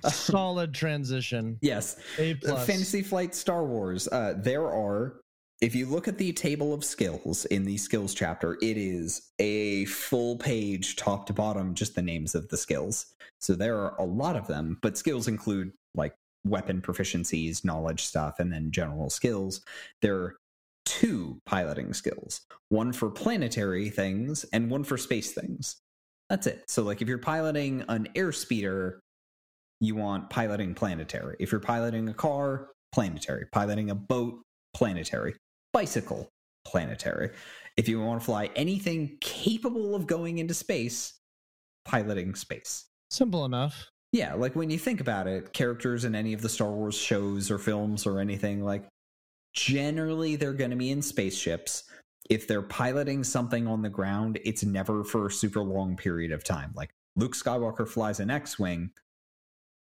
A (laughs) solid transition. yes, A Uh, plus. Fantasy Flight Star Wars. Uh, there are if you look at the table of skills in the skills chapter, it is a full page top to bottom, just the names of the skills. So there are a lot of them, but skills include like weapon proficiencies, knowledge stuff, and then general skills. There are two piloting skills one for planetary things and one for space things. That's it. So, like, if you're piloting an airspeeder, you want piloting planetary. If you're piloting a car, planetary. Piloting a boat, planetary. Bicycle, planetary. If you want to fly anything capable of going into space, piloting space. Simple enough. Yeah, like when you think about it, characters in any of the Star Wars shows or films or anything, like generally they're going to be in spaceships. If they're piloting something on the ground, it's never for a super long period of time. Like Luke Skywalker flies an X Wing.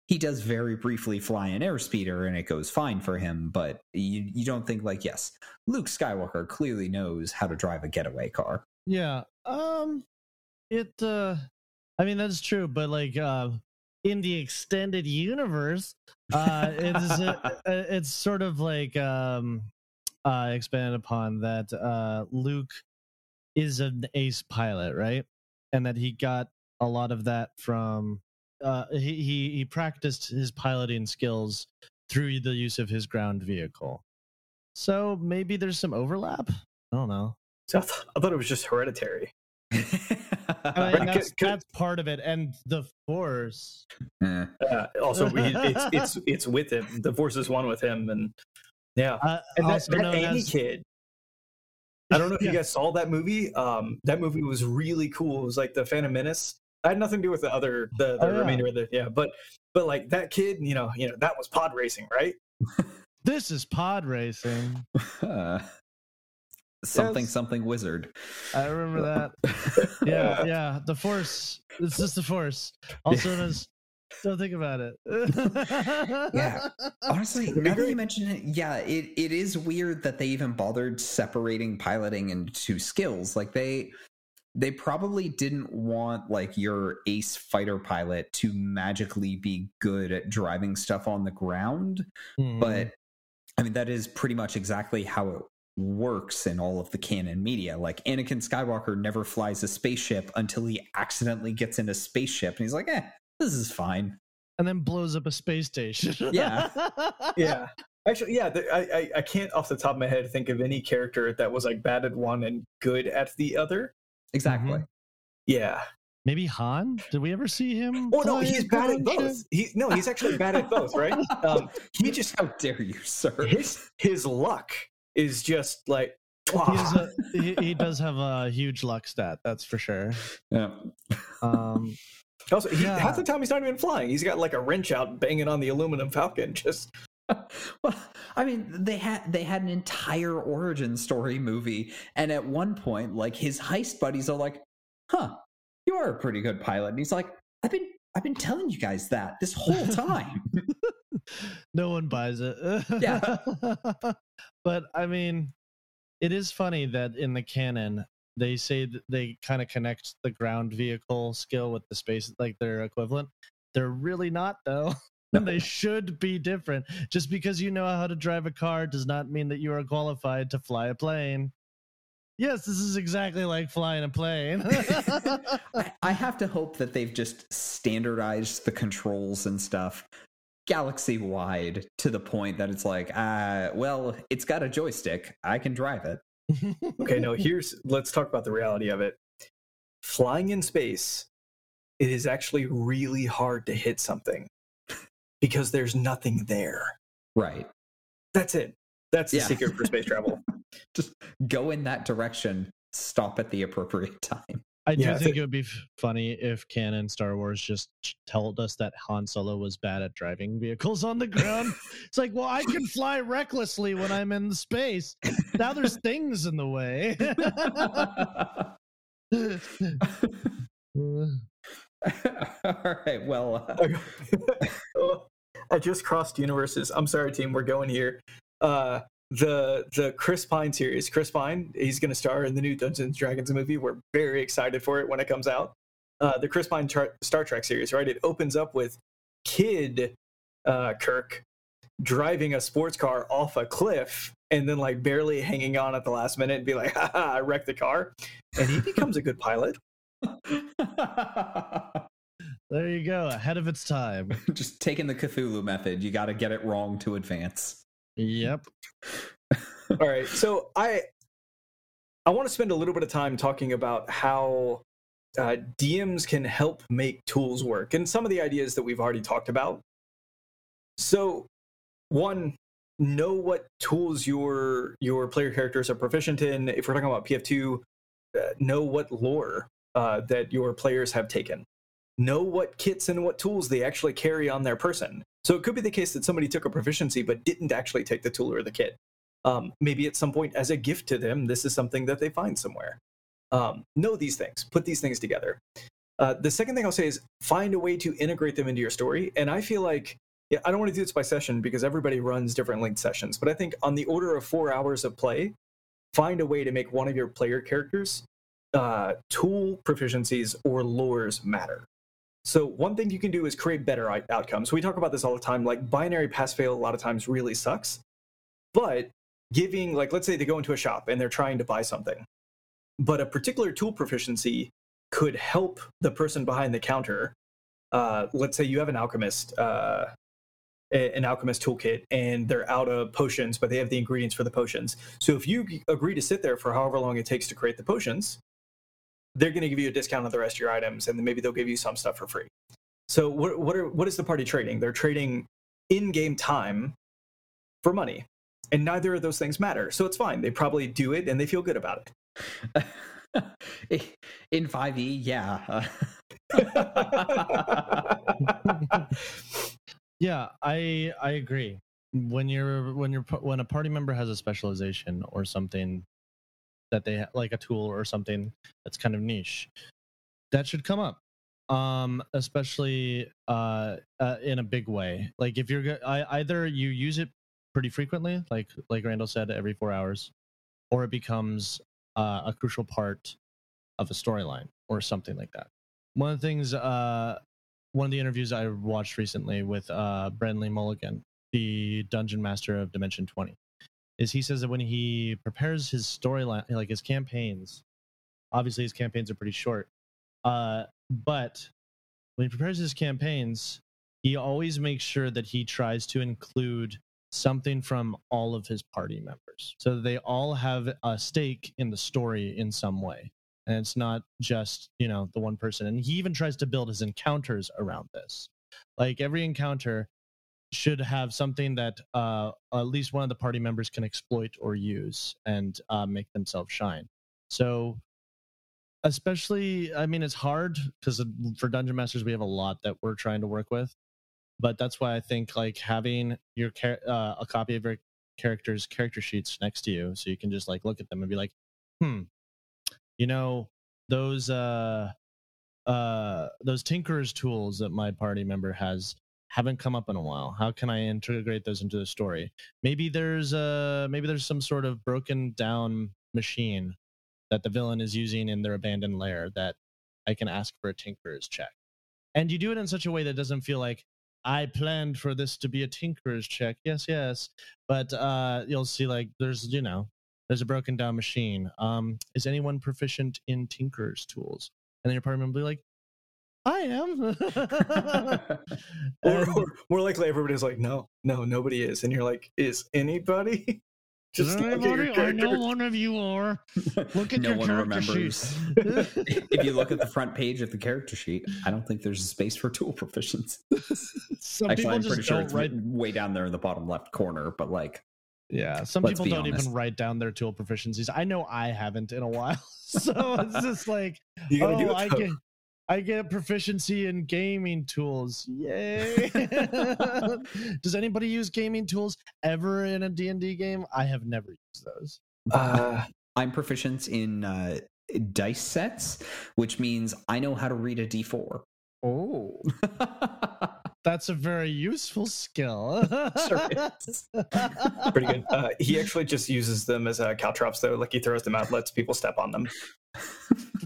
He does very briefly fly an airspeeder and it goes fine for him, but you, you don't think, like, yes, Luke Skywalker clearly knows how to drive a getaway car. Yeah. Um it uh I mean that's true, but like uh in the extended universe, uh it's (laughs) uh, it's sort of like um uh expanded upon that uh Luke is an ace pilot, right? And that he got a lot of that from uh he he, he practiced his piloting skills through the use of his ground vehicle. So maybe there's some overlap. I don't know. So I, th- I thought it was just hereditary. I mean, that's, could- could- that's part of it, and the force. Uh, also, he, it's it's (laughs) it's with him. The force is one with him, and yeah. Uh, And that, also that known Annie as- kid. I don't know if (laughs) Yeah. you guys saw that movie. Um, that movie was really cool. It was like the Phantom Menace. I had nothing to do with the other the, the Oh, yeah. remainder of the yeah, but but like that kid, you know, you know that was pod racing, right? This is pod racing. Uh, (laughs) something Yes. something wizard. I remember that. (laughs) Yeah, yeah. The force. It's just the force. Also known as. Don't think about it. Yeah. (laughs) Honestly, It'd now that you mention it, yeah, it, it is weird that they even bothered separating piloting into skills. Like they they probably didn't want like your ace fighter pilot to magically be good at driving stuff on the ground. Mhm. But I mean that is pretty much exactly how it works in all of the canon media. Like Anakin Skywalker never flies a spaceship until he accidentally gets in a spaceship and he's like, eh, this is fine. and then blows up a space station. Yeah. (laughs) yeah. Actually, yeah, the, I, I I can't off the top of my head think of any character that was like bad at one and good at the other. Exactly. Yeah. Maybe Han? Did we ever see him? Oh no, he's bad at both. He no, he's actually bad at both, right? (laughs) Um, he just How dare you, sir? his his luck is just like? He, a, (laughs) he, he does have a huge luck stat, that's for sure. Yeah. Um, (laughs) also he, Yeah. half the time he's not even flying. He's got like a wrench out banging on the aluminum falcon. (laughs) Just well, I mean, they had they had an entire origin story movie, and at one point, like his heist buddies are like, "Huh, you are a pretty good pilot," and he's like, "I've been I've been telling you guys that this whole time." (laughs) no one buys it. Yeah. (laughs) but I mean, it is funny that in the canon they say that they kind of connect the ground vehicle skill with the space, like their equivalent. They're really not, though. (laughs) And they should be different. Just because you know how to drive a car does not mean that you are qualified to fly a plane. Yes, this is exactly like flying a plane. I, I have to hope that they've just standardized the controls and stuff galaxy wide to the point that it's like, uh, well, it's got a joystick. I can drive it. okay, no, here's let's talk about the reality of it. Flying in space, it is actually really hard to hit something because there's nothing there. Right. That's it. That's the Yeah. secret for space travel. (laughs) Just go in that direction. Stop at the appropriate (laughs) time. I do Yeah, think think- it would be funny if canon Star Wars just told us that Han Solo was bad at driving vehicles on the ground. (laughs) it's like, well, I can fly recklessly when I'm in space. Now there's things in the way. (laughs) (laughs) All right. Well, uh, I just crossed universes. I'm sorry, team. We're going here. Uh, the the Chris Pine series. Chris Pine. He's going to star in the new Dungeons and Dragons movie. We're very excited for it when it comes out. Uh, the Chris Pine Tra- Star Trek series. Right. It opens up with Kid uh, Kirk driving a sports car off a cliff and then like barely hanging on at the last minute and be like, (laughs) haha, I wrecked the car. And he becomes a good pilot. (laughs) There you go, ahead of its time. (laughs) Just taking the Cthulhu method. You got to get it wrong to advance. Yep. All right. So I I want to spend a little bit of time talking about how uh, DMs can help make tools work and some of the ideas that we've already talked about. So, one, know what tools your your player characters are proficient in. If we're talking about PF2, uh, know what lore uh, that your players have taken. Know what kits and what tools they actually carry on their person. So it could be the case that somebody took a proficiency but didn't actually take the tool or the kit. Um, maybe at some point, as a gift to them, this is something that they find somewhere. Um, know these things, put these things together. Uh, the second thing I'll say is find a way to integrate them into your story. And I feel like yeah, I don't want to do this by session because everybody runs different length sessions, but I think on the order of four hours of play, find a way to make one of your player characters uh, tool proficiencies or lores matter. So one thing you can do is create better outcomes. We talk about this all the time. Like binary pass fail a lot of times really sucks, but giving like let's say they go into a shop and they're trying to buy something, but a particular tool proficiency could help the person behind the counter. Uh, let's say you have an alchemist, uh, an alchemist toolkit, and they're out of potions, but they have the ingredients for the potions. So if you agree to sit there for however long it takes to create the potions, they're going to give you a discount on the rest of your items, and then maybe they'll give you some stuff for free. So what what are what is the party trading? They're trading in-game time for money, and neither of those things matter. So it's fine. They probably do it, and they feel good about it. (laughs) In 5e, yeah. (laughs) yeah, I I agree. When you're when you're when a party member has a specialization or something that they like a tool or something that's kind of niche that should come up um especially uh, uh in a big way. Like if you're I, either you use it pretty frequently like like randall said every four hours or it becomes uh, a crucial part of a storyline or something like that. One of the things uh one of the interviews i watched recently with uh Brennan Lee Mulligan the dungeon master of dimension 20 is he says that when he prepares his storyline, like his campaigns, obviously his campaigns are pretty short, uh, but when he prepares his campaigns, he always makes sure that he tries to include something from all of his party members so they all have a stake in the story in some way. And it's not just you know the one person. And he even tries to build his encounters around this. Like every encounter should have something that uh, at least one of the party members can exploit or use and uh, make themselves shine. So, especially, I mean, it's hard because for dungeon masters we have a lot that we're trying to work with, but that's why I think like having your uh, a copy of your character's character sheets next to you, so you can just like look at them and be like, hmm, you know, those uh uh those tinkerers tools that my party member has haven't come up in a while how can i integrate those into the story? Maybe there's a maybe there's some sort of broken down machine that the villain is using in their abandoned lair that i can ask for a tinkerer's check. And you do it in such a way that doesn't feel like i planned for this to be a tinkerer's check. Yes yes. But uh you'll see like there's you know there's a broken down machine. Um is anyone proficient in tinkerer's tools? And then your partner will be like I am. (laughs) or, um, or, more likely, everybody's like, no, no, nobody is. And you're like, is anybody? (laughs) Just anybody? I know one of you are. (laughs) Look at no your one remembers. if you look at the front page of the character sheet, I don't think there's a space for tool proficiency. Some Actually, I'm pretty sure it's write... way down there in the bottom left corner, but like. Yeah, some people don't honest. even write down their tool proficiencies. I know I haven't in a while, so it's just like, oh, I can I get proficiency in gaming tools. Yay! (laughs) Does anybody use gaming tools ever in a D&D game? I have never used those. Uh, I'm proficient in uh, dice sets, which means I know how to read a D4. Oh. (laughs) That's a very useful skill. sure Pretty good. Uh, he actually just uses them as uh, caltrops, though. Like he throws them out, lets people step on them.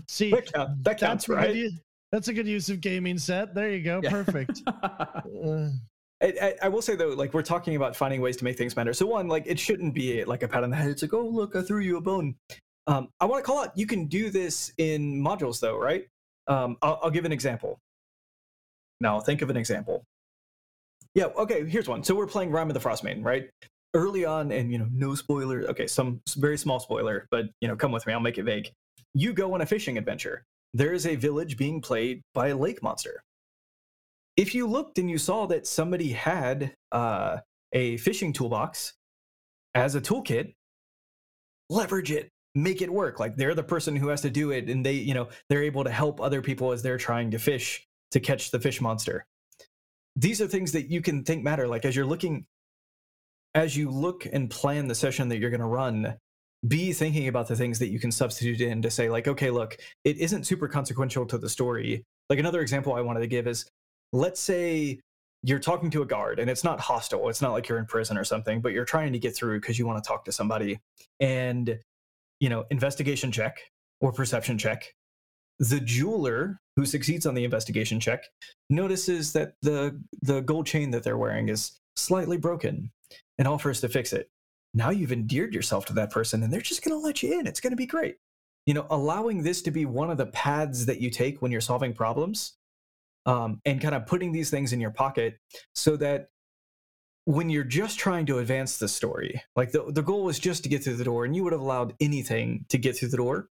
See, that, count, that counts, right? That's a good use of gaming set. There you go. Yeah. Perfect. (laughs) uh, I, I, I will say though, like we're talking about finding ways to make things better. So one, like it shouldn't be like a pat on the head. It's like, oh look, I threw you a bone. Um, I want to call out. You can do this in modules though, right? Um, I'll, I'll give an example. Now think of an example. Yeah. Okay. Here's one. So we're playing Rime of the Frostmaiden, right? Early on, and you know, no spoiler. Okay, some very small spoiler, but you know, come with me. I'll make it vague. You go on a fishing adventure. There is a village being played by a lake monster if you looked and you saw that somebody had uh, a fishing toolbox as a toolkit, leverage it, make it work. Like they're the person who has to do it, and they, you know, they're able to help other people as they're trying to fish to catch the fish monster. These are things that you can think matter. Like as you're looking, as you look and plan the session that you're going to run, be thinking about the things that you can substitute in to say like okay look it isn't super consequential to the story. Like another example i wanted to give is let's say you're talking to a guard and it's not hostile it's not like you're in prison or something but you're trying to get through because you want to talk to somebody and you know investigation check or perception check the jeweler who succeeds on the investigation check notices that the the gold chain that they're wearing is slightly broken and offers to fix it now you've endeared yourself to that person and they're just going to let you in it's going to be great you know allowing this to be one of the paths that you take when you're solving problems um, and kind of putting these things in your pocket so that when you're just trying to advance the story, like the, the goal was just to get through the door, and you would have allowed anything to get through the door.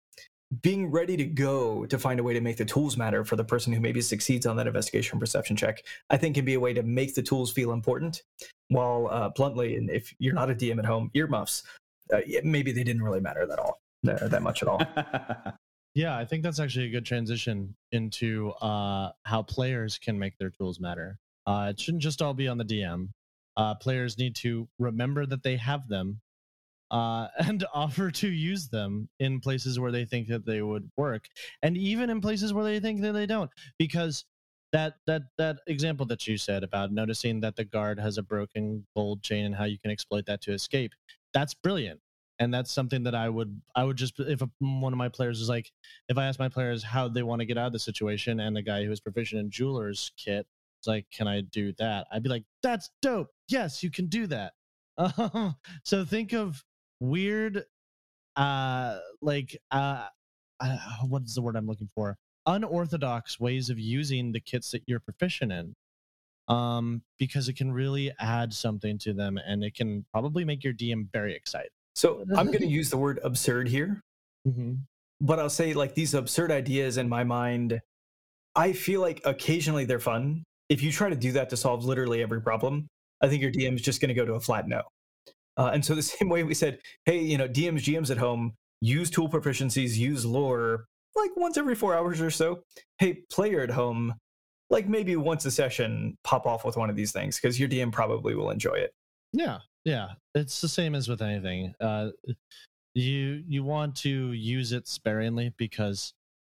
Being ready to go to find a way to make the tools matter for the person who maybe succeeds on that investigation perception check, I think can be a way to make the tools feel important. While uh, bluntly, and if you're not a DM at home, earmuffs, uh, maybe they didn't really matter that all uh, that much at all. (laughs) Yeah, I think that's actually a good transition into uh, how players can make their tools matter. Uh, it shouldn't just all be on the DM. Uh, players need to remember that they have them uh, (laughs) and offer to use them in places where they think that they would work, and even in places where they think that they don't. Because that that that example that you said about noticing that the guard has a broken gold chain and how you can exploit that to escape, that's brilliant. And that's something that I would I would just if a, one of my players is like if I ask my players how they want to get out of the situation and the guy who is proficient in jeweler's kit is like can I do that? I'd be like that's dope. Yes you can do that. Uh, (laughs) so think of weird uh like uh, uh what is the word I'm looking for unorthodox ways of using the kits that you're proficient in um because it can really add something to them and it can probably make your DM very excited so I'm going to use the word absurd here, mm-hmm. but I'll say like these absurd ideas in my mind. I feel like occasionally they're fun. If you try to do that to solve literally every problem, I think your DM is just going to go to a flat no. Uh, and so the (laughs) same way we said, hey, you know, DMs, GMs at home, use tool proficiencies, use lore, like once every four hours or so. Hey, player at home, like maybe once a session, pop off with one of these things because your DM probably will enjoy it. Yeah, yeah, it's the same as with anything. Uh, you you want to use it sparingly because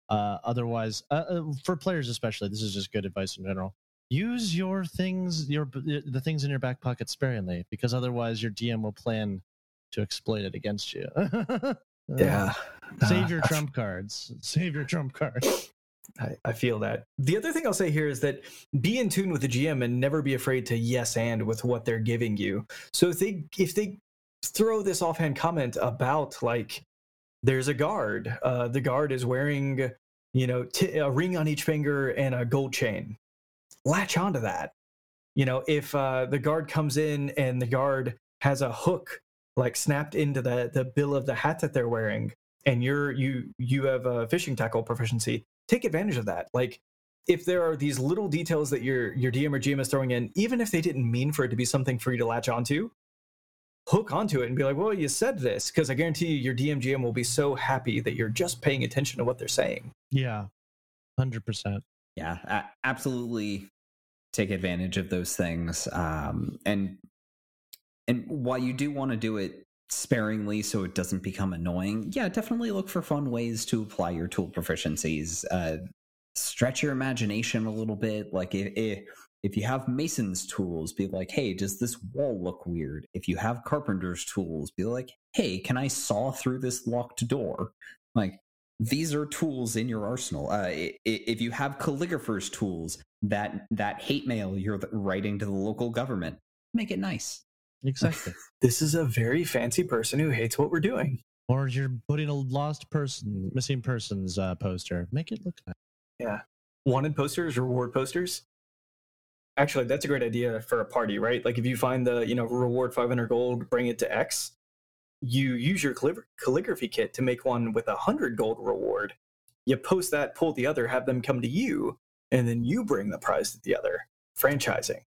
uh, otherwise, uh, uh, for players especially, this is just good advice in general. Use your things, your the things in your back pocket sparingly, because otherwise your DM will plan to exploit it against you. (laughs) yeah, save your trump cards. Save your trump cards. I, I, feel that. The other thing I'll say here is that be in tune with the GM and never be afraid to yes and with what they're giving you. So if they if they throw this offhand comment about like there's a guard, uh, the guard is wearing you know t- a ring on each finger and a gold chain. Latch onto that. You know if uh, the guard comes in and the guard has a hook like snapped into the the bill of the hat that they're wearing and you're you you have a fishing tackle proficiency take advantage of that. Like if there are these little details that your your DM or GM is throwing in, even if they didn't mean for it to be something for you to latch onto, hook onto it and be like, "Well, you said this," because I guarantee you, your DM GM will be so happy that you're just paying attention to what they're saying. Yeah, hundred percent. Yeah, absolutely. Take advantage of those things, um, and and while you do want to do it sparingly so it doesn't become annoying, yeah, definitely look for fun ways to apply your tool proficiencies. Uh, stretch your imagination a little bit. Like if, if if you have mason's tools, be like, hey, does this wall look weird? If you have carpenter's tools, be like, hey, can I saw through this locked door? Like these are tools in your arsenal. Uh, if you have calligrapher's tools, that that hate mail you're writing to the local government, make it nice. Exactly. (laughs) this is a very fancy person who hates what we're doing. Or you're putting a lost person, missing persons uh, poster. Make it look nice. Yeah. Wanted posters, reward posters. Actually, that's a great idea for a party, right? Like if you find the, you know, reward 500 gold, bring it to X, you use your calligraphy kit to make one with a 100 gold reward. You post that, pull the other, have them come to you, and then you bring the prize to the other. Franchising.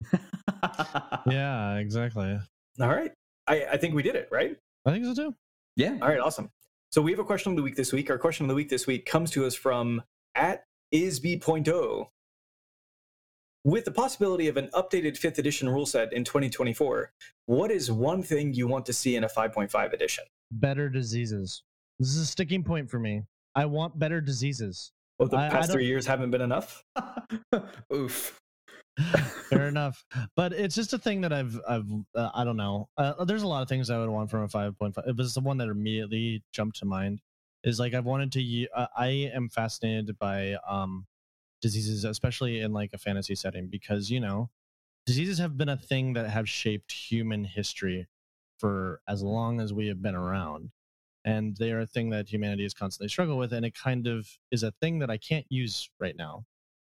(laughs) yeah, exactly. All right. I, I think we did it, right? I think so too. Yeah. All right, awesome. So we have a question of the week this week. Our question of the week this week comes to us from at isb.0. With the possibility of an updated 5th edition rule set in 2024, what is one thing you want to see in a 5.5 edition? Better diseases. This is a sticking point for me. I want better diseases. Oh, the past I three years haven't been enough? (laughs) Oof. Fair enough, but it's just a thing that I've I've uh, I don't know. Uh, there's a lot of things I would want from a 5.5. It was the one that immediately jumped to mind. Is like I've wanted to. Uh, I am fascinated by um diseases, especially in like a fantasy setting, because you know diseases have been a thing that have shaped human history for as long as we have been around and they are a thing that humanity has constantly struggled with and it kind of is a thing that i can't use right now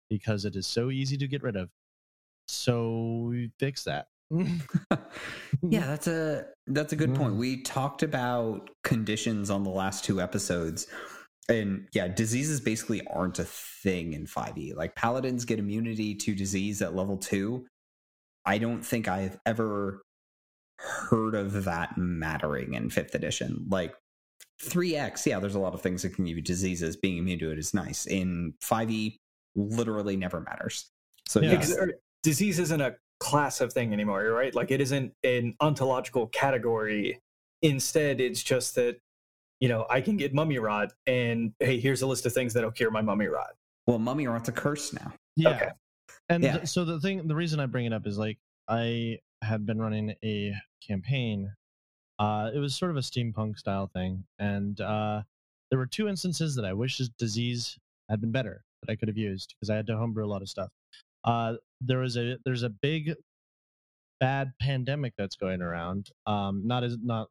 because it is so easy to get rid of so we fix that. (laughs) yeah, that's a that's a good mm. point. We talked about conditions on the last two episodes. And yeah, diseases basically aren't a thing in 5e. Like paladins get immunity to disease at level 2. I don't think I've ever heard of that mattering in 5th edition. Like 3x, yeah, there's a lot of things that can give you diseases. Being immune to it is nice. In 5e, literally never matters. So yeah. yeah er, disease isn't a class of thing anymore, right? Like it isn't an ontological category. Instead, it's just that, you know, I can get mummy rot and hey, here's a list of things that'll cure my mummy rot. Well, mummy rot's a curse now. Yeah. Okay. And yeah. so the thing, the reason I bring it up is like I had been running a campaign. Uh, it was sort of a steampunk style thing, and uh, there were two instances that I wish disease had been better that I could have used because I had to homebrew a lot of stuff. Uh, there was a there's a big bad pandemic that's going around. Um, not as not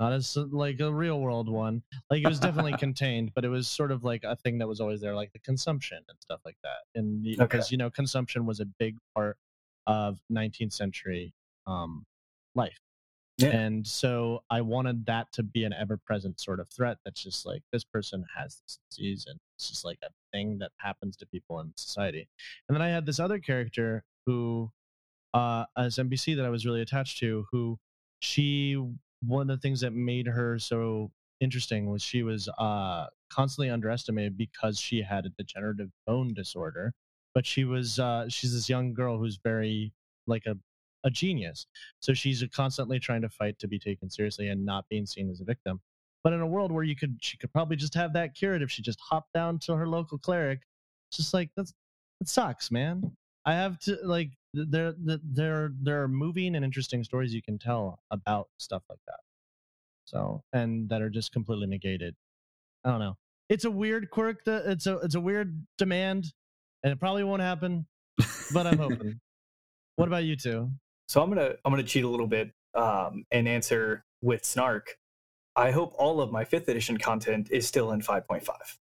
not as like a real world one. Like it was definitely (laughs) contained, but it was sort of like a thing that was always there, like the consumption and stuff like that. And because okay. you know, consumption was a big part of 19th century um, life. Yeah. And so I wanted that to be an ever present sort of threat that's just like this person has this disease and it's just like a thing that happens to people in society. And then I had this other character who, uh, as NPC that I was really attached to, who she, one of the things that made her so interesting was she was uh, constantly underestimated because she had a degenerative bone disorder. But she was, uh, she's this young girl who's very like a a genius. So she's constantly trying to fight to be taken seriously and not being seen as a victim. But in a world where you could, she could probably just have that cured if she just hopped down to her local cleric. It's just like that's it sucks, man. I have to like there there there are moving and interesting stories you can tell about stuff like that. So and that are just completely negated. I don't know. It's a weird quirk. That it's a it's a weird demand, and it probably won't happen. But I'm hoping. (laughs) what about you two? So I'm gonna I'm gonna cheat a little bit um, and answer with snark. I hope all of my fifth edition content is still in 5.5.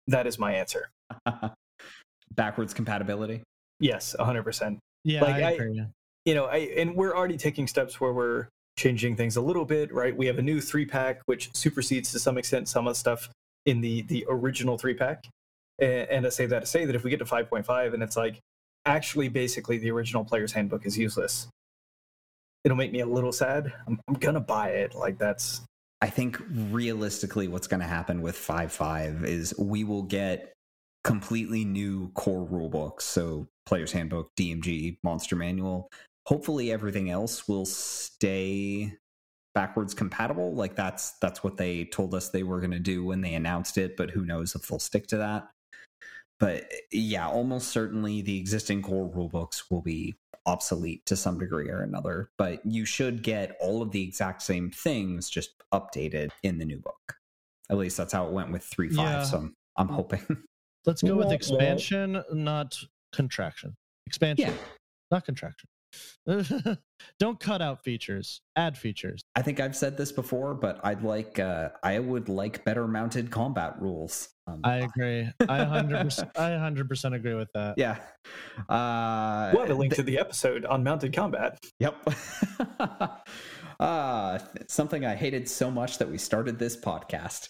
That is my answer. (laughs) Backwards compatibility. Yes, 100. Percent Yeah, like I, agree. I, you know, I and we're already taking steps where we're changing things a little bit, right? We have a new three pack which supersedes to some extent some of the stuff in the the original three pack. And, and I say that to say that if we get to 5.5 and it's like actually basically the original player's handbook is useless it'll make me a little sad. I'm, I'm gonna buy it. Like that's. I think realistically, what's going to happen with five five is we will get completely new core rule books. So player's handbook, DMG, monster manual. Hopefully, everything else will stay backwards compatible. Like that's that's what they told us they were going to do when they announced it. But who knows if they'll stick to that. But yeah, almost certainly the existing core rulebooks will be obsolete to some degree or another, but you should get all of the exact same things just updated in the new book. At least that's how it went with 3 5. Yeah. So I'm, I'm hoping. (laughs) Let's go with Wah, wah. expansion, not contraction. Expansion, Yeah. not contraction. (laughs) Don't cut out features. Add features. I think I've said this before, but I'd like uh, I would like better mounted combat rules. Um, I agree. I hundred percent. (laughs) I hundred percent agree with that. yeah. Uh, We'll have a link to the episode on mounted combat. Yep. (laughs) uh, something I hated so much that we started this podcast.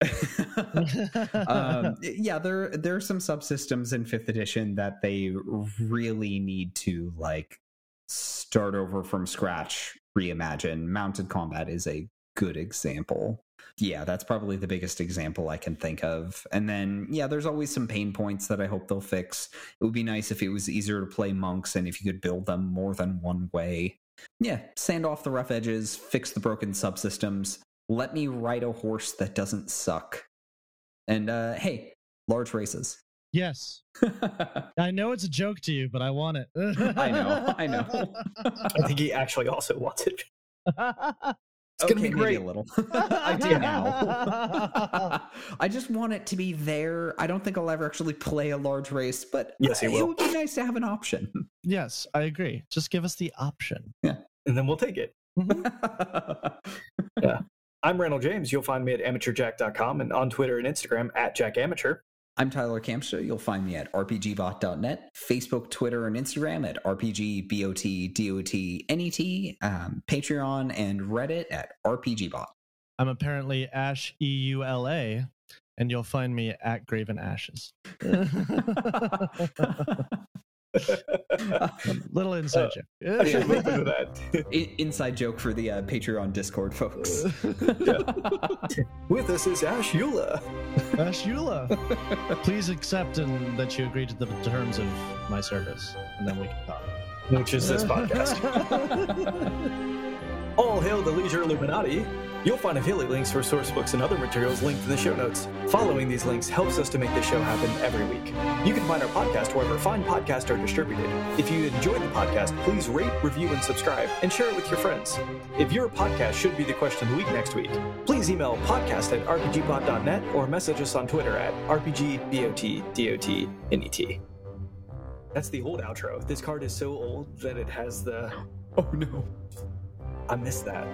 (laughs) um, yeah, there there are some subsystems in fifth edition that they really need to like start over from scratch, reimagine. Mounted combat is a good example. Yeah, that's probably the biggest example I can think of. And then, yeah, there's always some pain points that I hope they'll fix. It would be nice if it was easier to play monks and if you could build them more than one way. Yeah, sand off the rough edges, fix the broken subsystems. Let me ride a horse that doesn't suck. And uh hey, large races. yes, (laughs) I know it's a joke to you, but I want it. I know, I know. I think he actually also wants it. It's gonna Okay, be maybe great. a little. (laughs) I do now. (laughs) I just want it to be there. I don't think I'll ever actually play a large race, but Yes, it will. would be nice to have an option. yes, I agree. Just give us the option. Yeah. And then we'll take it. I'm Randall James. You'll find me at amateurjack.com and on Twitter and Instagram at jackamateur. I'm Tyler Kamstra. You'll find me at rpgbot.net, Facebook, Twitter, and Instagram at rpgbotdotnet, um, Patreon, and Reddit at rpgbot. I'm apparently Ash E U L A, and you'll find me at Graven Ashes. (laughs) (laughs) (laughs) (laughs) Little inside I should joke. look into that. (laughs) I- Inside joke for the uh, Patreon Discord folks. With us is Ash Eula. Ash Eula. Please accept and that you agree to the terms of my service, and then we can talk. which is this podcast. All hail the Leisure Illuminati. You'll find affiliate links for source books and other materials linked in the show notes. Following these links helps us to make this show happen every week. You can find our podcast wherever fine podcasts are distributed. If you enjoyed the podcast, please rate, review, and subscribe, and share it with your friends. If your podcast should be the question of the week next week, please email podcast at rpgbot.net or message us on Twitter at rpgbotdotnet. That's the old outro. This card is so old that it has the. oh no. I miss that.